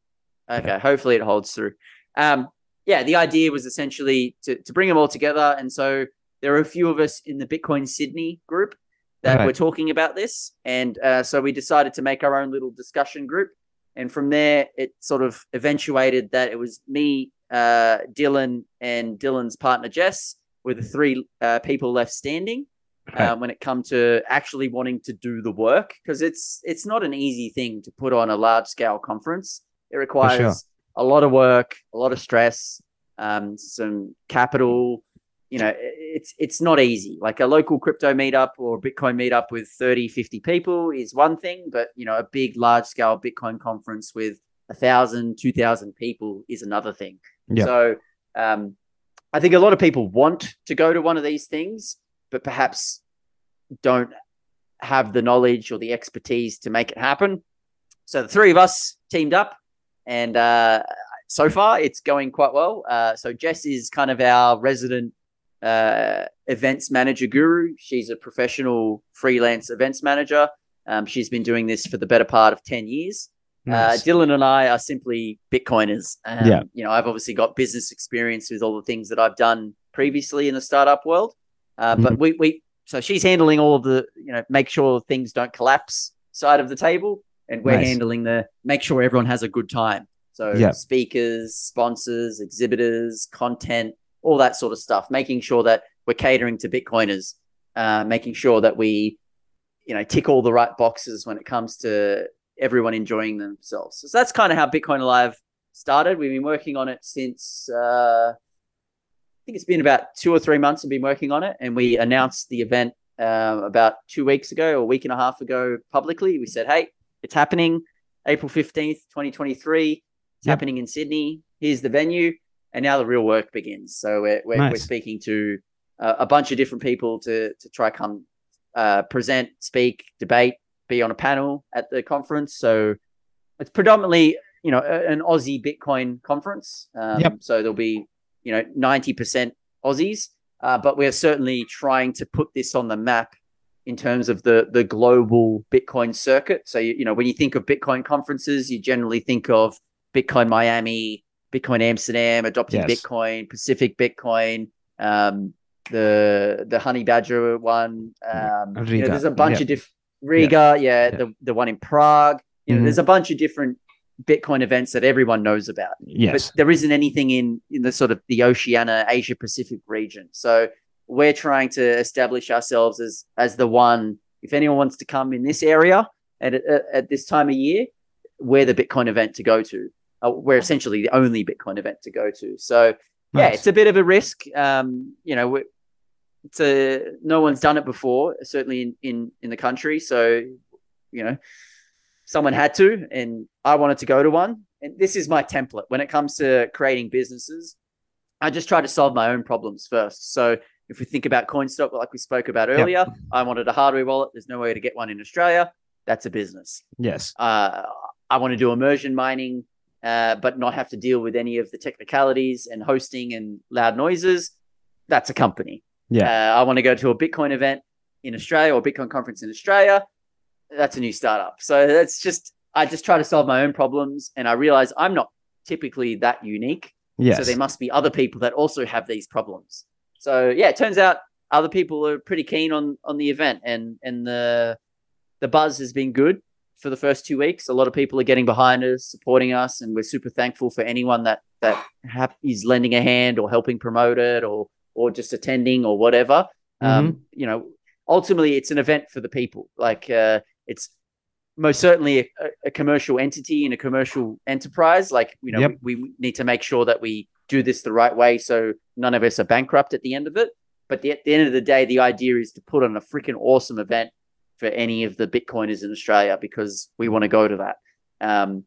Okay, hopefully it holds through. Um, yeah, the idea was essentially to, to bring them all together. And so there are a few of us in the Bitcoin Sydney group that Right. were talking about this. And uh, so we decided to make our own little discussion group. And from there, it sort of eventuated that it was me, uh, Dylan, and Dylan's partner, Jess, were the three uh, people left standing. Right. Uh, when it come to actually wanting to do the work, because it's it's not an easy thing to put on a large scale conference. It requires a lot of work, a lot of stress, um, some capital. You know, it's it's not easy. Like a local crypto meetup or Bitcoin meetup with 30, 50 people is one thing, but you know, a big large scale Bitcoin conference with a thousand, two thousand people is another thing. Yeah. So um, I think a lot of people want to go to one of these things, but perhaps don't have the knowledge or the expertise to make it happen. So the three of us teamed up, and uh, so far it's going quite well. Uh, so Jess is kind of our resident uh, events manager guru. She's a professional freelance events manager. Um, she's been doing this for the better part of 10 years. Nice. Uh, Dylan and I are simply Bitcoiners. Um, Yeah. You know, I've obviously got business experience with all the things that I've done previously in the startup world. Uh, Mm-hmm. But we, we, so she's handling all of the, you know, make sure things don't collapse side of the table. And we're Nice. handling the make sure everyone has a good time. So Yeah. speakers, sponsors, exhibitors, content, all that sort of stuff, making sure that we're catering to Bitcoiners, uh, making sure that we, you know, tick all the right boxes when it comes to everyone enjoying themselves. So that's kind of how Bitcoin Alive started. We've been working on it since uh, I think it's been about two or three months. We've been working on it, and we announced the event um, about two weeks ago or a week and a half ago publicly. We said, "Hey, it's happening, April fifteenth, twenty twenty three. It's Yep. happening in Sydney. Here's the venue." And now the real work begins. So we're we're, we're speaking to uh, a bunch of different people to to try come uh, present, speak, debate, be on a panel at the conference. So it's predominantly, you know, an Aussie Bitcoin conference. Um, Yep. So there'll be, you know, ninety percent Aussies, uh, but we're certainly trying to put this on the map in terms of the the global Bitcoin circuit. So you, you know when you think of Bitcoin conferences, you generally think of Bitcoin Miami, Bitcoin Amsterdam, Adopting Yes. Bitcoin, Pacific Bitcoin, um, the the Honey Badger one. Um, you know, there's a bunch yeah. of different Riga, yeah, Yeah. the the one in Prague. You know, Mhm. there's a bunch of different Bitcoin events that everyone knows about Yes. but there isn't anything in in the sort of the Oceania Asia Pacific region. So we're trying to establish ourselves as as the one. If anyone wants to come in this area at at, at this time of year, we're the Bitcoin event to go to. Uh, we're essentially the only Bitcoin event to go to. So yeah, it's a bit of a risk. Um, you know, it's a no one's done it before, certainly in in in the country. So you know, someone had to, and I wanted to go to one. And this is my template when it comes to creating businesses. I just try to solve my own problems first. So if we think about Coinstop, like we spoke about earlier, I wanted a hardware wallet. There's no way to get one in Australia. That's a business. yes. Uh, I want to do immersion mining, uh, but not have to deal with any of the technicalities and hosting and loud noises. That's a company. Yeah. Uh, I want to go to a Bitcoin event in Australia or Bitcoin conference in Australia. That's a new startup. So that's just, I just try to solve my own problems. And I realize I'm not typically that unique. Yes. So there must be other people that also have these problems. So yeah, it turns out other people are pretty keen on on the event, and and the the buzz has been good for the first two weeks. A lot of people are getting behind us, supporting us, and we're super thankful for anyone that that hap- is lending a hand or helping promote it, or or just attending or whatever. Um, you know, ultimately, it's an event for the people. Like uh, it's most certainly a, a commercial entity and a commercial enterprise. Like you know, Yep. we, we need to make sure that we do this the right way, so none of us are bankrupt at the end of it. But the, at the end of the day, the idea is to put on a freaking awesome event for any of the Bitcoiners in Australia because we want to go to that. Um,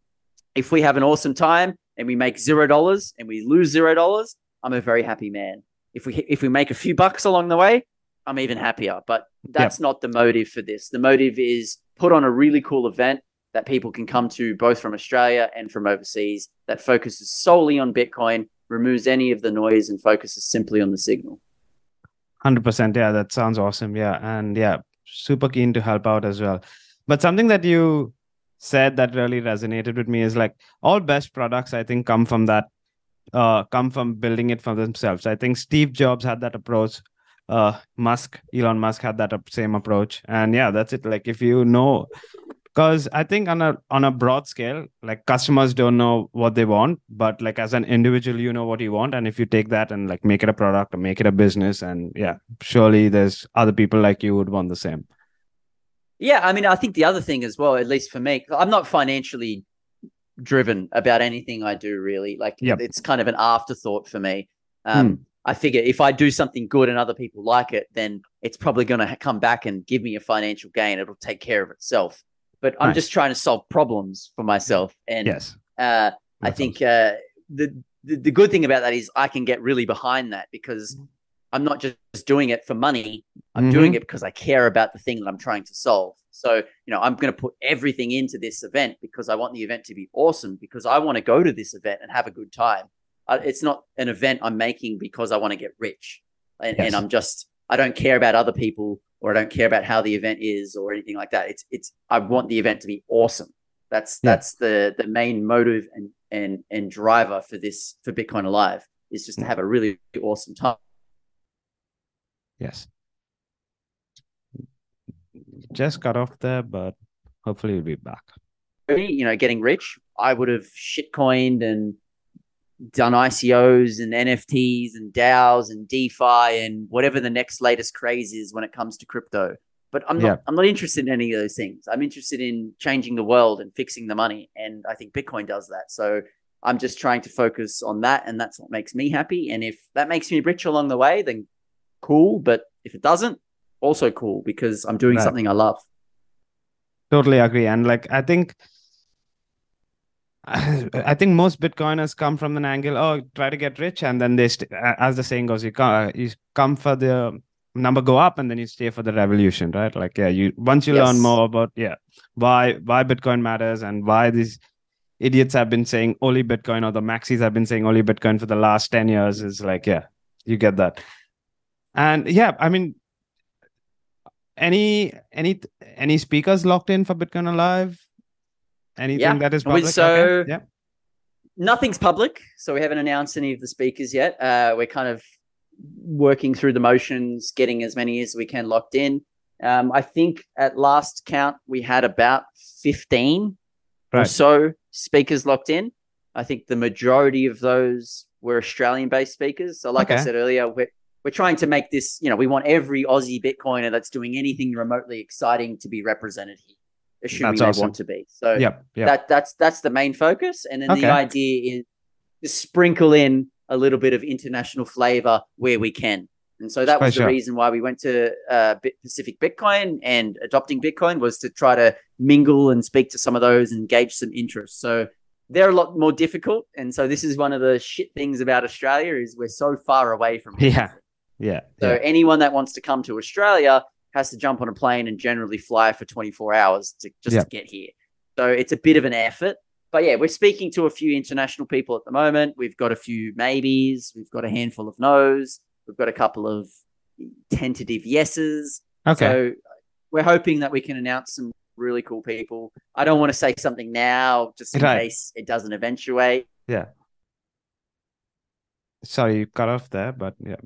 if we have an awesome time and we make zero dollars and we lose zero dollars, I'm a very happy man. If we if we make a few bucks along the way, I'm even happier. But that's not the motive for this. The motive is put on a really cool event that people can come to both from Australia and from overseas that focuses solely on Bitcoin, removes any of the noise, and focuses simply on the signal. 100% yeah that sounds awesome yeah and yeah super keen to help out as well. But something that you said that really resonated with me is like all best products i think come from that uh come from building it for themselves. I think steve jobs had that approach. Uh musk elon musk had that same approach. And yeah that's it. Like if you know because i think on a on a broad scale like customers don't know what they want but like as an individual you know what you want and if you take that and like make it a product or make it a business and yeah surely there's other people like you would want the same Yeah, I mean, I think the other thing as well, at least for me, I'm not financially driven about anything I do really. Like Yep. it's kind of an afterthought for me. Um, I figure if I do something good and other people like it, then it's probably going to come back and give me a financial gain. It'll take care of itself. But I'm Nice. just trying to solve problems for myself. And yes uh, I think uh, the, the the good thing about that is I can get really behind that because I'm not just doing it for money. I'm doing it because I care about the thing that I'm trying to solve. So you know, I'm going to put everything into this event because I want the event to be awesome because I want to go to this event and have a good time. Uh, it's not an event I'm making because I want to get rich, and, Yes. and I'm just I don't care about other people or I don't care about how the event is or anything like that. It's it's I want the event to be awesome. That's Yeah. that's the the main motive and and and driver for this for Bitcoin Alive is just to mm. have a really awesome time. yes just cut off there but hopefully we'll be back You know, getting rich, I would have shitcoined and done ICOs and NFTs and DAOs and DeFi and whatever the next latest craze is when it comes to crypto. But I'm not Yeah. I'm not interested in any of those things. I'm interested in changing the world and fixing the money. And I think Bitcoin does that. So I'm just trying to focus on that and that's what makes me happy. And if that makes me rich along the way, then cool. But if it doesn't, also cool because I'm doing Right. something I love. totally agree and like i think i think most bitcoiners come from an angle oh try to get rich and then they st- as the saying goes you come you come for the number go up and then you stay for the revolution right? Like yeah you once you learn more about yeah why why bitcoin matters and why these idiots have been saying only bitcoin or the maxis have been saying only bitcoin for the last 10 years is like yeah you get that. And yeah, I mean, any any any speakers locked in for Bitcoin Alive? Anything Yeah. that is We- public? so- Okay, yeah. Nothing's public, so we haven't announced any of the speakers yet. Uh, we're kind of working through the motions, getting as many as we can locked in. Um, I think at last count we had about fifteen or so speakers locked in. I think the majority of those were Australian-based speakers. So, like I said earlier, we're we're trying to make this. You know, we want every Aussie Bitcoiner that's doing anything remotely exciting to be represented here, assuming That's they awesome. want to be. So, Yep. Yep. that that's that's the main focus, and then Okay. the idea is to sprinkle in a little bit of international flavor where we can. And so that was the reason why we went to uh, Bit- Pacific Bitcoin and adopting Bitcoin was to try to mingle and speak to some of those and gauge some interest. So they're a lot more difficult, and so this is one of the shit things about Australia is we're so far away from (laughs) Yeah. yeah. So yeah. anyone that wants to come to Australia has to jump on a plane and generally fly for 24 hours to just Yeah. to get here. So it's a bit of an effort. But yeah, we're speaking to a few international people at the moment. We've got a few maybes. We've got a handful of no's. We've got a couple of tentative yeses. Okay. So we're hoping that we can announce some really cool people. I don't want to say something now just in Right. case it doesn't eventuate. Yeah. Sorry, you cut off there, but yeah.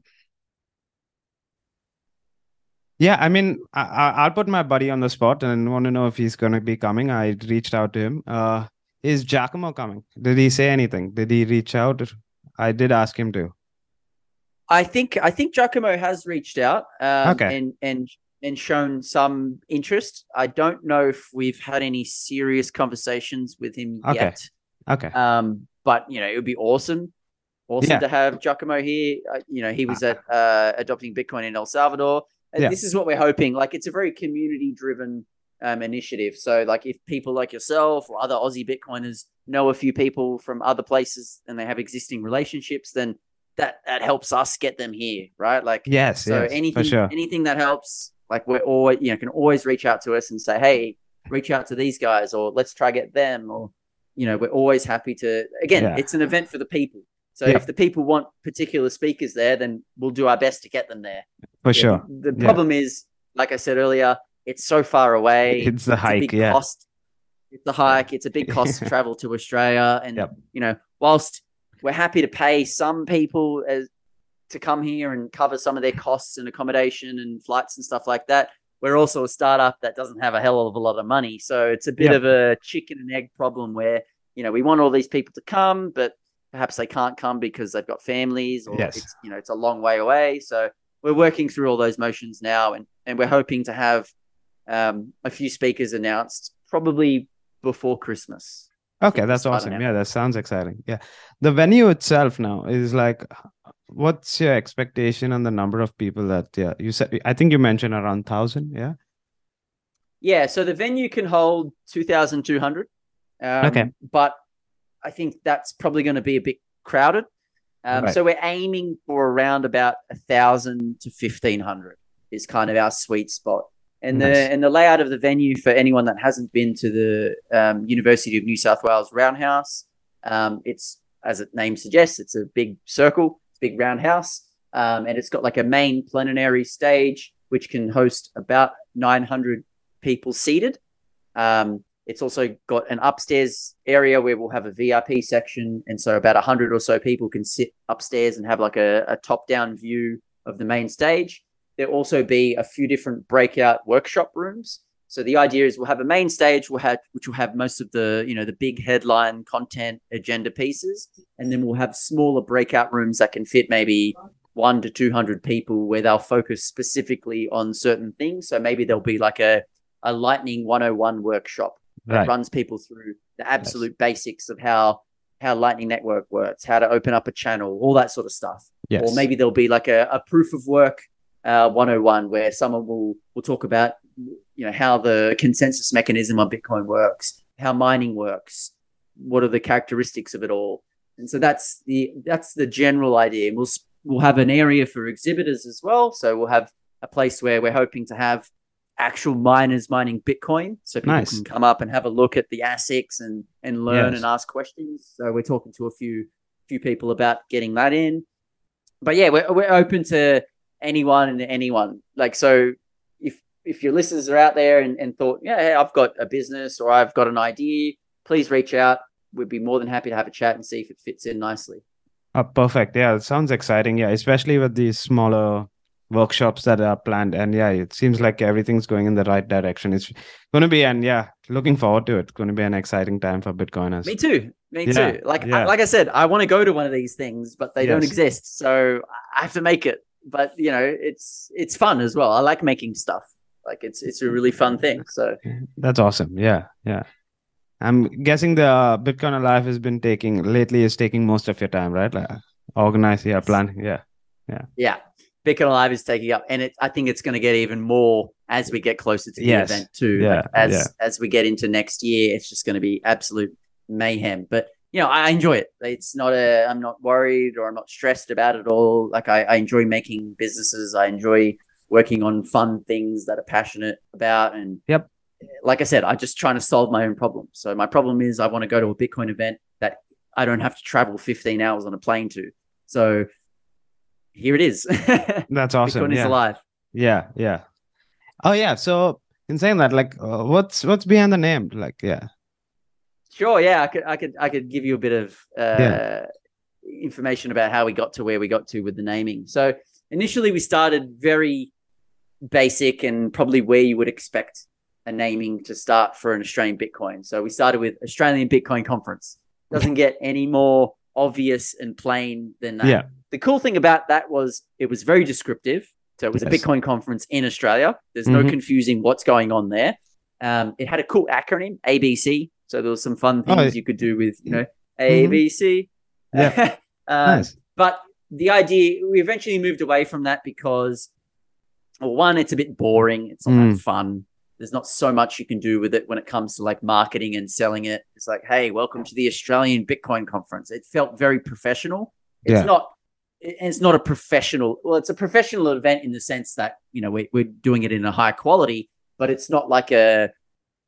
Yeah, I mean, I, I- I'll put my buddy on the spot and want to know if he's going to be coming. I reached out to him. Uh, is Giacomo coming? Did he say anything? Did he reach out? I did ask him to. I think I think Giacomo has reached out um, Okay. and and and shown some interest. I don't know if we've had any serious conversations with him Okay. yet. Okay. Um, but you know, it would be awesome, awesome Yeah. to have Giacomo here. Uh, you know, he was at uh, adopting Bitcoin in El Salvador. And Yeah. This is what we're hoping. Like, it's a very community-driven um, initiative. So, like, if people like yourself or other Aussie Bitcoiners know a few people from other places and they have existing relationships, then that that helps us get them here, right? Like, Yes, so yes, anything for sure. anything that helps, like we're always you know can always reach out to us and say, hey, reach out to these guys, or let's try get them, or you know, we're always happy to. Again, Yeah. it's an event for the people. So Yeah. if the people want particular speakers there, then we'll do our best to get them there. For sure. The, the Yeah. problem is, like I said earlier, it's so far away. (laughs) It's the a hike, big yeah. cost. It's the hike. It's a big (laughs) cost to travel to Australia, and Yep. you know, whilst we're happy to pay some people as to come here and cover some of their costs and accommodation and flights and stuff like that, we're also a startup that doesn't have a hell of a lot of money. So it's a bit Yep. of a chicken and egg problem where you know we want all these people to come, but perhaps they can't come because they've got families or Yes. it's you know it's a long way away. So we're working through all those motions now, and and we're hoping to have um, a few speakers announced probably before Christmas. Okay, that's awesome. Yeah, that sounds exciting. Yeah. The venue itself now is like, what's your expectation on the number of people that, yeah, you said, I think you mentioned around 1,000. Yeah. Yeah, so the venue can hold 2,200. Um, Okay. But I think that's probably going to be a bit crowded. Um, Right. So we're aiming for around about a 1,000 to 1,500 is kind of our sweet spot. And the and the layout of the venue for anyone that hasn't been to the um, University of New South Wales Roundhouse, um, it's as its name suggests, it's a big circle, it's a big roundhouse, um, and it's got like a main plenary stage which can host about 900 people seated. Um, it's also got an upstairs area where we'll have a VIP section, and so about 100 or so people can sit upstairs and have like a, a top-down view of the main stage. There'll also be a few different breakout workshop rooms. So the idea is we'll have a main stage, we'll have which will have most of the you know the big headline content agenda pieces, and then we'll have smaller breakout rooms that can fit maybe one to two hundred people, where they'll focus specifically on certain things. So maybe there'll be like a a Lightning 101 workshop that Right. runs people through the absolute basics of how how Lightning Network works, how to open up a channel, all that sort of stuff. Yes. Or maybe there'll be like a, a proof of work uh, 101 where someone will will talk about you know how the consensus mechanism on Bitcoin works, how mining works, what are the characteristics of it all, and so that's the that's the general idea. And we'll we'll have an area for exhibitors as well. So we'll have a place where we're hoping to have actual miners mining Bitcoin, so people Nice. can come up and have a look at the ASICs and and learn Yes. and ask questions. So we're talking to a few few people about getting that in. But yeah, we're we're open to anyone and anyone. Like so, if if your listeners are out there and, and thought, yeah, hey, I've got a business or I've got an idea, please reach out. We'd be more than happy to have a chat and see if it fits in nicely. Oh, perfect. Yeah, it sounds exciting. Yeah, especially with these smaller workshops that are planned. And yeah, it seems like everything's going in the right direction. It's going to be, and yeah, looking forward to it. It's going to be an exciting time for Bitcoiners. Me too. Me Yeah, too. Like yeah. I, like I said, I want to go to one of these things, but they don't exist. So I have to make it. But you know, it's it's fun as well. I like making stuff. Like it's it's a really fun thing. So That's awesome. Yeah, yeah. I'm guessing the uh, Bitcoin Alive has been taking lately is taking most of your time, right? Like organize, yeah, plan, yeah, yeah. yeah, Bitcoin Alive is taking up, and it I think it's going to get even more as we get closer to the Yes. event too. Yeah, Like, as yeah. as we get into next year, it's just going to be absolute mayhem. But you know, I enjoy it. It's not a I'm not worried or I'm not stressed about it all. Like I, I enjoy making businesses. I enjoy working on fun things that are passionate about and Yep. like I said, I'm just trying to solve my own problem. So my problem is I want to go to a Bitcoin event that I don't have to travel 15 hours on a plane to. So here it is. (laughs) That's awesome. Bitcoin is yeah. alive. Yeah, yeah. Oh yeah. So in saying that, like, uh, what's what's behind the name? Like, yeah, Sure, yeah, I could, I could, I could give you a bit of uh, Yeah. information about how we got to where we got to with the naming. So initially, we started very basic and probably where you would expect a naming to start for an Australian Bitcoin. So we started with Australian Bitcoin Conference. Doesn't (laughs) get any more obvious and plain than that. Yeah. The cool thing about that was it was very descriptive. So it was a Bitcoin conference in Australia. There's no Mhm. confusing what's going on there. Um, it had a cool acronym, ABC. So there was some fun Oh, things it- you could do with, you know, ABC. Yeah. um, (laughs) nice. But the idea, we eventually moved away from that because, well, one, it's a bit boring. It's not Mm. that fun. There's not so much you can do with it when it comes to like marketing and selling it. It's like, hey, welcome to the Australian Bitcoin conference. It felt very professional. It's Yeah. not. It- It's not a professional. Well, it's a professional event in the sense that you know we, we're doing it in a high quality, but it's not like a.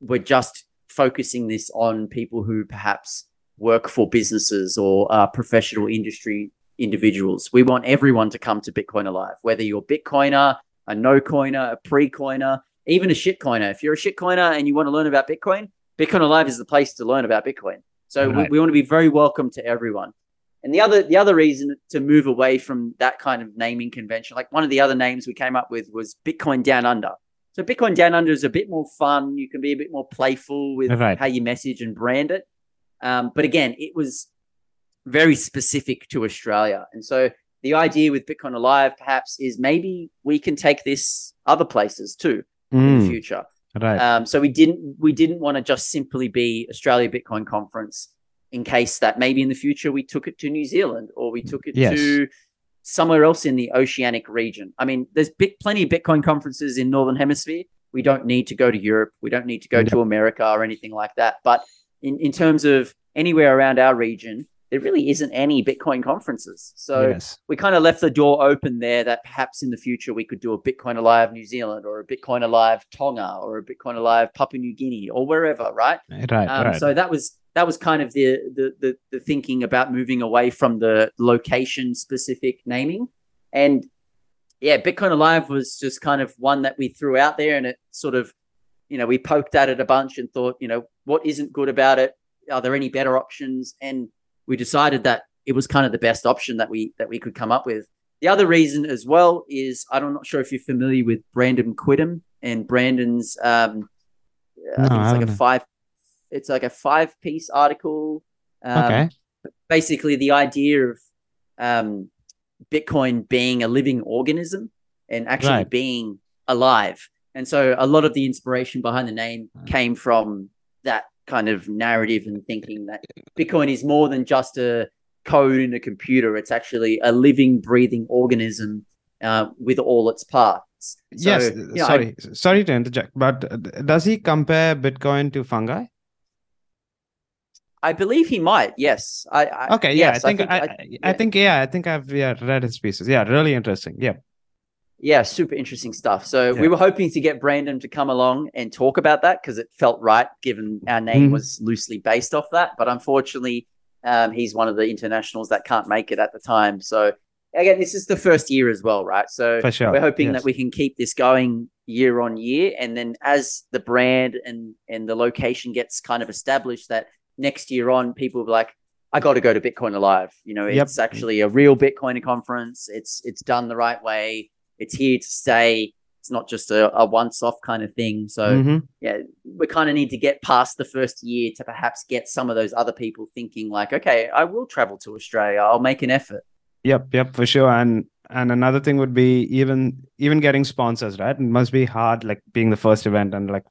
We're just focusing this on people who perhaps work for businesses or are professional industry individuals. We want everyone to come to Bitcoin Alive, whether you're a Bitcoiner, a no coiner, a pre coiner, even a shit coiner. If you're a shit coiner and you want to learn about Bitcoin, Bitcoin Alive is the place to learn about Bitcoin. So Right. we, we want to be very welcome to everyone. And the other the other reason to move away from that kind of naming convention, like one of the other names we came up with was Bitcoin Down Under. So Bitcoin Down Under is a bit more fun. You can be a bit more playful with Right. how you message and brand it. Um, but again, it was very specific to Australia. And so the idea with Bitcoin Alive perhaps is maybe we can take this other places too in the Mm, future. right. Um, so we didn't we didn't want to just simply be Australia Bitcoin Conference in case that maybe in the future we took it to New Zealand or we took it Yes. to somewhere else in the oceanic region. I mean, there's big, plenty of Bitcoin conferences in Northern Hemisphere. We don't need to go to Europe. We don't need to go to America or anything like that. But in, in terms of anywhere around our region, there really isn't any Bitcoin conferences. So yes. we kind of left the door open there that perhaps in the future we could do a Bitcoin Alive New Zealand or a Bitcoin Alive Tonga or a Bitcoin Alive Papua New Guinea or wherever, right? Right. Um, right. So that was that was kind of the, the the the thinking about moving away from the location specific naming, and yeah, Bitcoin Alive was just kind of one that we threw out there, and it sort of, you know, we poked at it a bunch and thought, you know, what isn't good about it? Are there any better options? And we decided that it was kind of the best option that we that we could come up with. The other reason as well is I'm not sure if you're familiar with Brandon Quittem and Brandon's um I No, think I it's like a five it's like a five piece article. Um, okay. basically the idea of um, Bitcoin being a living organism and actually Right. being alive. And so a lot of the inspiration behind the name came from that kind of narrative and thinking that Bitcoin is more than just a code in a computer. It's actually a living, breathing organism uh, with all its parts. So, yes. you know, I- sorry. Sorry to interject, but does he compare Bitcoin to fungi? I, believe he might. Yes. I, I Okay. Yeah. yes, I think. I, I, yeah. think. Yeah. I think I've yeah, read his pieces. Yeah. Really interesting. Yeah. Yeah, super interesting stuff. So we were hoping to get Brandon to come along and talk about that because it felt right, given our name Mhm. was loosely based off that. But unfortunately, um, he's one of the internationals that can't make it at the time. So again, this is the first year as well, right? So For sure, we're hoping yes. that we can keep this going year on year, and then as the brand and and the location gets kind of established, that next year on, people will be like, I got to go to Bitcoin Alive. You know, Yep. it's actually a real Bitcoin conference. It's it's done the right way. It's here to stay. It's not just a, a once off kind of thing. So Mhm. yeah, we kind of need to get past the first year to perhaps get some of those other people thinking like, okay, I will travel to Australia. I'll make an effort. Yep, yep, for sure. And and another thing would be even even getting sponsors, right? It must be hard, like being the first event and like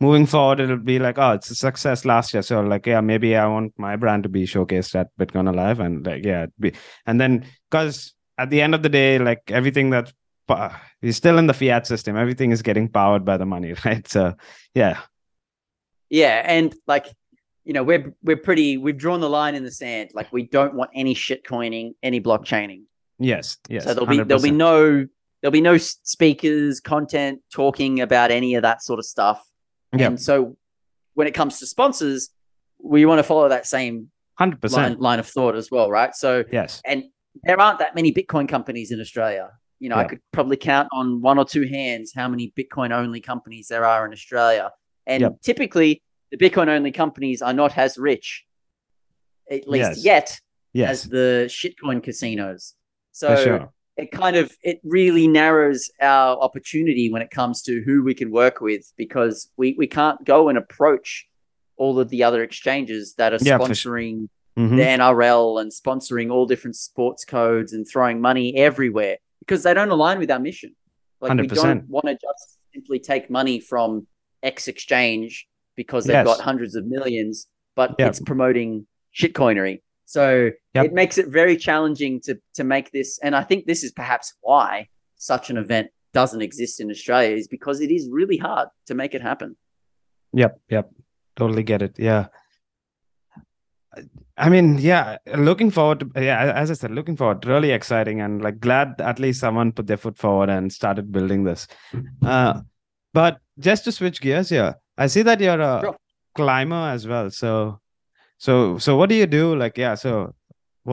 moving forward, it'll be like, oh, it's a success last year. So like, yeah, maybe I want my brand to be showcased at Bitcoin Alive. And like, yeah, it'd be and then because at the end of the day, like everything that's pa- we're still in the fiat system, everything is getting powered by the money, (laughs) right? So yeah. Yeah, and like you know, we're we're pretty we've drawn the line in the sand. Like we don't want any shit coining, any blockchaining. Yes, yes. so there'll be there'll be no there'll be no speakers, content talking about any of that sort of stuff. Yep. And so when it comes to sponsors, we want to follow that same 100%. line, line of thought as well, right? So Yes. and there aren't that many Bitcoin companies in Australia. You know, I could probably count on one or two hands how many Bitcoin only companies there are in Australia. And Yep. typically, the Bitcoin only companies are not as rich, at least Yes. yet, Yes. as the shitcoin casinos. So sure. It kind of it really narrows our opportunity when it comes to who we can work with because we we can't go and approach all of the other exchanges that are Yeah, sponsoring Mhm. the NRL and sponsoring all different sports codes and throwing money everywhere because they don't align with our mission. Like we 100%. don't want to just simply take money from X exchange because they've Yes. got hundreds of millions, but Yeah. it's promoting shitcoinery. So Yep. it makes it very challenging to to make this. And I think this is perhaps why such an event doesn't exist in Australia is because it is really hard to make it happen. Yep, yep. Totally get it. Yeah. I mean, yeah, looking forward to, yeah, as I said, looking forward, really exciting and like glad at least someone put their foot forward and started building this. Uh, but just to switch gears here, I see that you're a Sure. climber as well. So, so, so what do you do? Like, yeah, so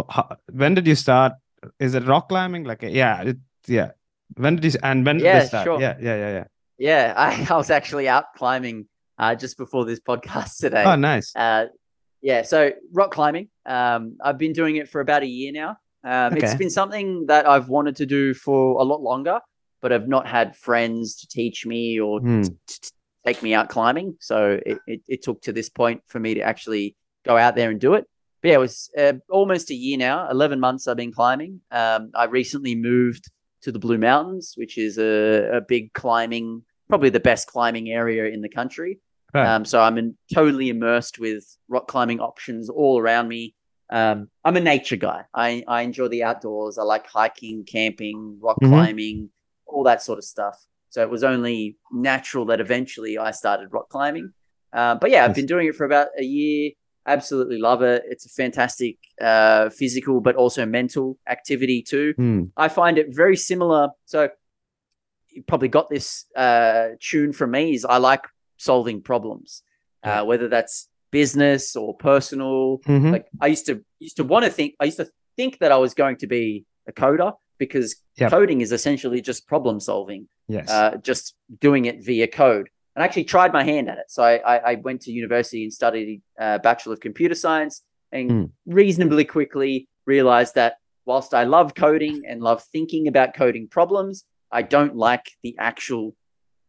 how, when did you start? Is it rock climbing? Like, yeah, it, yeah. When did you, and when did Yeah, they start? sure. Yeah, yeah, yeah, yeah. Yeah, (laughs) I, I was actually out climbing uh, just before this podcast (laughs) today. Oh, nice. Uh, yeah, so rock climbing. Um, I've been doing it for about a year now. Um, It's been something that I've wanted to do for a lot longer, but I've not had friends to teach me or Hmm. t- t- take me out climbing. So it, it, it took to this point for me to actually go out there and do it. But yeah, it was uh, almost a year now, 11 months I've been climbing. Um, I recently moved to the Blue Mountains, which is a, a big climbing, probably the best climbing area in the country. Right. Um, so I'm in, totally immersed with rock climbing options all around me. Um, I'm a nature guy. I, I enjoy the outdoors. I like hiking, camping, rock Mhm. climbing, all that sort of stuff. So it was only natural that eventually I started rock climbing. Uh, but yeah, I've been doing it for about a year. Absolutely love it. It's a fantastic uh, physical, but also mental activity too. Hmm. I find it very similar. So you probably got this uh, tune from me is I like solving problems, Yeah. uh, whether that's business or personal. Mhm. Like I used to used to want to think I used to think that I was going to be a coder because Yep. coding is essentially just problem solving, Yes. uh, just doing it via code. And actually tried my hand at it. So I, I, went to university and studied a Bachelor of Computer Science and Hmm. reasonably quickly realized that whilst I love coding and love thinking about coding problems, I don't like the actual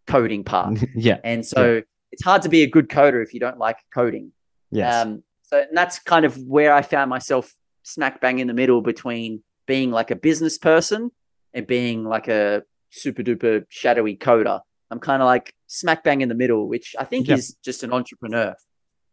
coding part. (laughs) yeah. And so it's hard to be a good coder if you don't like coding. Yes. Um, so and that's kind of where I found myself smack bang in the middle between being like a business person and being like a super duper shadowy coder. I'm kind of like smack bang in the middle, which I think Yep. is just an entrepreneur.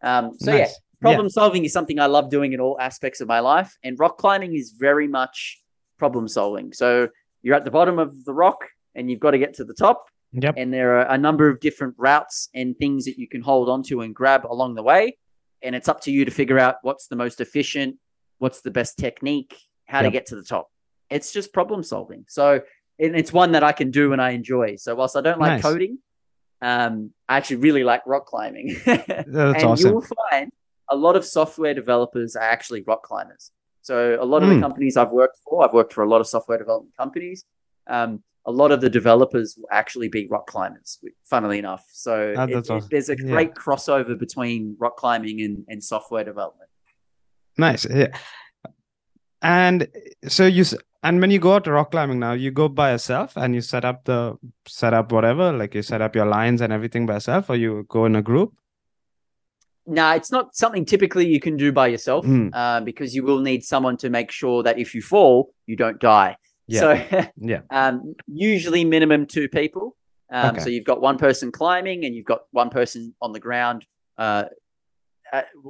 Um, so yeah, Nice. problem solving is something I love doing in all aspects of my life, and rock climbing is very much problem solving. So you're at the bottom of the rock, and you've got to get to the top, Yep. and there are a number of different routes and things that you can hold onto and grab along the way. And it's up to you to figure out what's the most efficient, what's the best technique, how to get to the top. It's just problem solving. So, and it's one that I can do and I enjoy. So, whilst I don't like Nice. coding, um, I actually really like rock climbing. (laughs) That's and awesome. you'll find a lot of software developers are actually rock climbers. So a lot of the Hmm. companies I've worked for, I've worked for a lot of software development companies. Um, a lot of the developers will actually be rock climbers, funnily enough. So Ah, it- that's it- there's a Yeah. great crossover between rock climbing and, and software development. Nice. Yeah. And so you and when you go out to rock climbing now, you go by yourself and you set up the set up whatever, like you set up your lines and everything by yourself, or you go in a group. No, it's not something typically you can do by yourself Mm. uh, because you will need someone to make sure that if you fall, you don't die. Yeah. So (laughs) Yeah. um, usually minimum two people. Um, Okay. So you've got one person climbing and you've got one person on the ground, uh,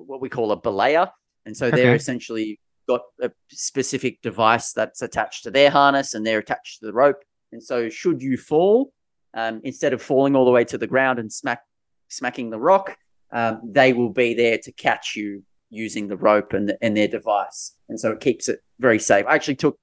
what we call a belayer. And so they're Okay. essentially got a specific device that's attached to their harness and they're attached to the rope. And so should you fall, um, instead of falling all the way to the ground and smack smacking the rock, um, they will be there to catch you using the rope and, and their device. And so it keeps it very safe. I actually took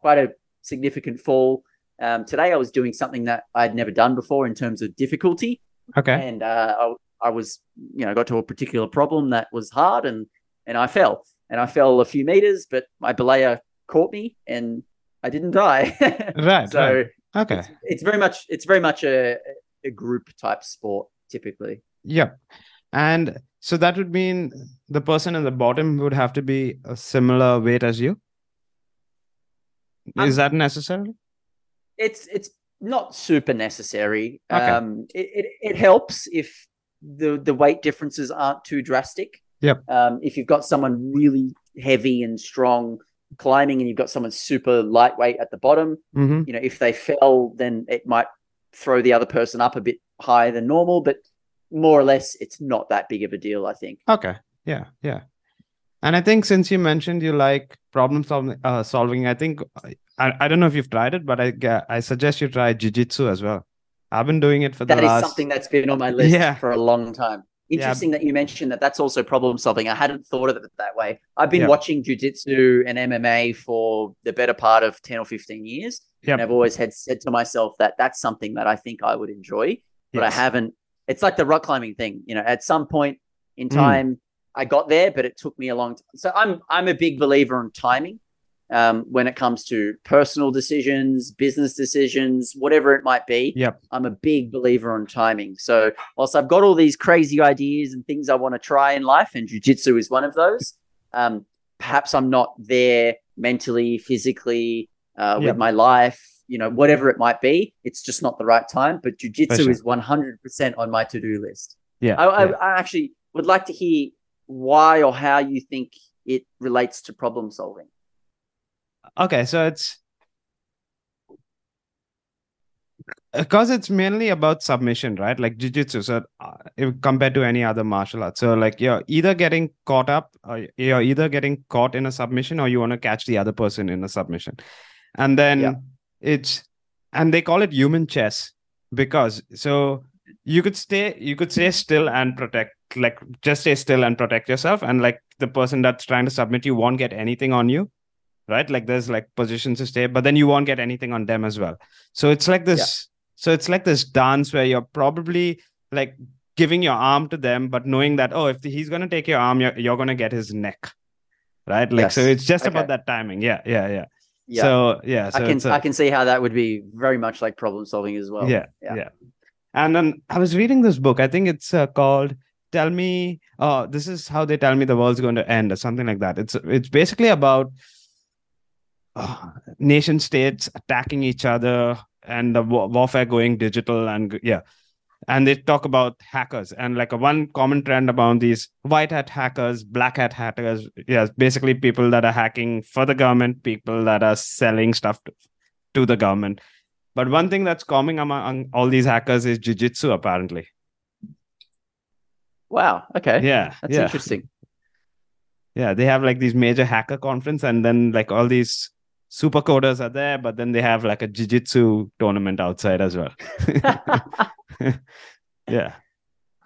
quite a significant fall. Um, today I was doing something that I'd never done before in terms of difficulty. Okay. And uh, I, I was, you know, got to a particular problem that was hard and, and I fell. And I fell a few meters, but my belayer caught me and I didn't die. (laughs) Right. so right. Okay. it's, it's very much it's very much a, a group type sport typically. Yep. And so that would mean the person in the bottom would have to be a similar weight as you. Is Um, that necessary? it's it's not super necessary. Okay. Um, it, it it helps if the the weight differences aren't too drastic. Yep. Um, if you've got someone really heavy and strong climbing, and you've got someone super lightweight at the bottom, Mm-hmm. you know, if they fell, then it might throw the other person up a bit higher than normal. But more or less, it's not that big of a deal. I think. Okay. Yeah. Yeah. And I think since you mentioned you like problem solving, uh, solving, I think I, I don't know if you've tried it, but I I suggest you try jujitsu as well. I've been doing it for the That is last. something that's been on my list (laughs) Yeah. for a long time. Yeah. Interesting that you mentioned that. That's also problem solving. I hadn't thought of it that way. I've been Yeah. watching jujitsu and MMA for the better part of ten or fifteen years, Yep. and I've always had said to myself that that's something that I think I would enjoy, but Yes. I haven't. It's like the rock climbing thing. You know, at some point in Mm. time, I got there, but it took me a long time. So I'm I'm a big believer in timing. Um, when it comes to personal decisions, business decisions, whatever it might be, Yep. I'm a big believer on timing. So whilst I've got all these crazy ideas and things I want to try in life, and jujitsu is one of those, um, perhaps I'm not there mentally, physically, uh, Yeah. with my life, you know, whatever it might be. It's just not the right time. But jujitsu sure. is 100% on my to do list. Yeah. I, I, yeah. I actually would like to hear why or how you think it relates to problem solving. Okay, so it's because it's mainly about submission, right? Like jujitsu. So uh, if compared to any other martial art, so like you're either getting caught up, or you're either getting caught in a submission, or you want to catch the other person in a submission, and then Yeah. it's and they call it human chess because so you could stay you could stay still and protect like just stay still and protect yourself and like the person that's trying to submit you won't get anything on you right like there's like positions to stay but then you won't get anything on them as well so it's like this so it's like this dance where you're probably like giving your arm to them but knowing that oh if he's going to take your arm you're, you're going to get his neck right like so it's just about that timing yeah yeah yeah, Yeah. so yeah so I can a- I can see how that would be very much like problem solving as well. yeah, Yeah. yeah. And then I was reading this book. I think it's uh, called "Tell Me." Oh, this is how they tell me the world's going to end, or something like that. It's it's basically about (sighs) nation states attacking each other and the warfare going digital, and yeah. And they talk about hackers and like a one common trend among these white hat hackers, black hat hackers. Yeah, basically people that are hacking for the government, people that are selling stuff to, to the government. But one thing that's common among all these hackers is jiu-jitsu apparently. Wow. Okay. Yeah, That's yeah, interesting. yeah. They have like these major hacker conference, and then like all these super coders are there, but then they have like a jiu-jitsu tournament outside as well. (laughs) (laughs) yeah.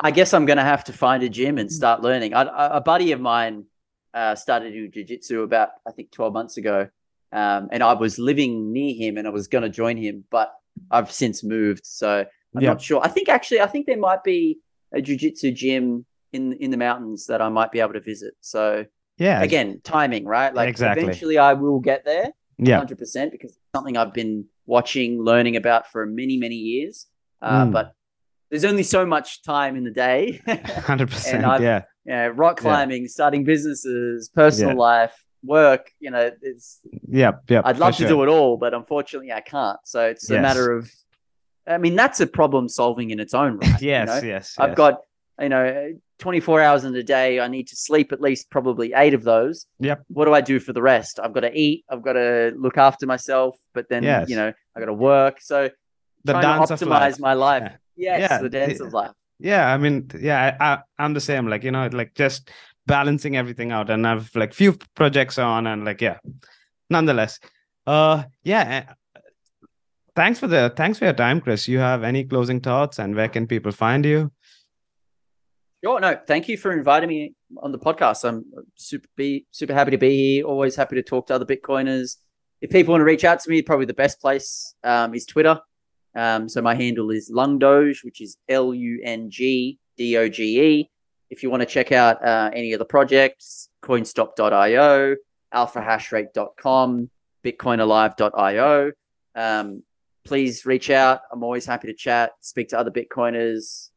I guess I'm going to have to find a gym and start learning. I, a a buddy of mine uh, started to do jujitsu about, I think, 12 months ago. Um, and I was living near him and I was going to join him, but I've since moved. So I'm Yeah. not sure. I think actually, I think there might be a jiu-jitsu gym in, in the mountains that I might be able to visit. So Yeah. again timing right like Exactly. eventually i will get there Yeah. 100% because it's something i've been watching learning about for many many years uh, Mm. but there's only so much time in the day (laughs) Hundred percent. I've- Yeah. yeah rock Yeah. climbing starting businesses personal Yeah. life work you know it's Yep. Yep. i'd love to sure. do it all but unfortunately i can't so it's a matter of i mean that's a problem solving in its own right you (laughs) Yes. know? Yes. I've yes. got, you know, 24 hours in a day. I need to sleep at least probably eight of those. Yep. What do I do for the rest? I've got to eat. I've got to look after myself. But then, Yes. you know, I got to work. So the trying dance to of optimize life. my life. Yeah. Yes, Yeah, the dance of life. yeah i mean yeah I, i'm the same like you know like just balancing everything out and i've like few projects on and like yeah nonetheless uh yeah uh, thanks for the thanks for your time chris you have any closing thoughts and where can people find you Sure. No, thank you for inviting me on the podcast. I'm super be super happy to be here. Always happy to talk to other Bitcoiners. If people want to reach out to me, probably the best place um, is Twitter. Um, so my handle is Lungdoge, which is L U N G D O G E. If you want to check out uh, any of the projects, coinstop.io, alphahashrate.com, bitcoinalive.io, um, please reach out. I'm always happy to chat, speak to other Bitcoiners.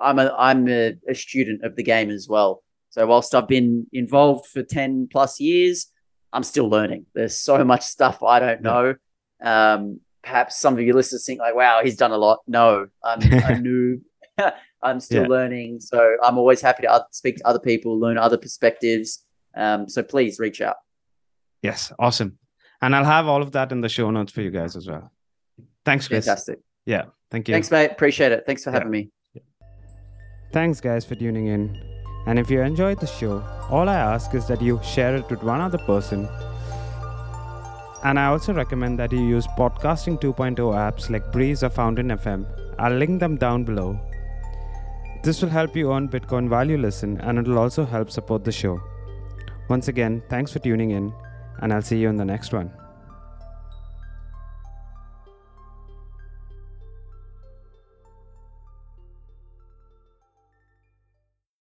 I'm a I'm a, a student of the game as well. So whilst I've been involved for ten plus years, I'm still learning. There's so much stuff I don't know. Um, perhaps some of your listeners think like, "Wow, he's done a lot." No, I'm a (laughs) noob. (laughs) I'm still Yeah. learning. So I'm always happy to speak to other people, learn other perspectives. Um, so please reach out. yes awesome and i'll have all of that in the show notes for you guys as well thanks chris Fantastic. yeah thank you Thanks, mate. Appreciate it. Thanks for Yeah. having me. Thanks, guys, for tuning in. And if you enjoyed the show, all I ask is that you share it with one other person. And I also recommend that you use Podcasting 2.0 apps like Breez or Fountain FM. I'll link them down below. This will help you earn Bitcoin while you listen, and it will also help support the show. Once again, thanks for tuning in, and I'll see you in the next one.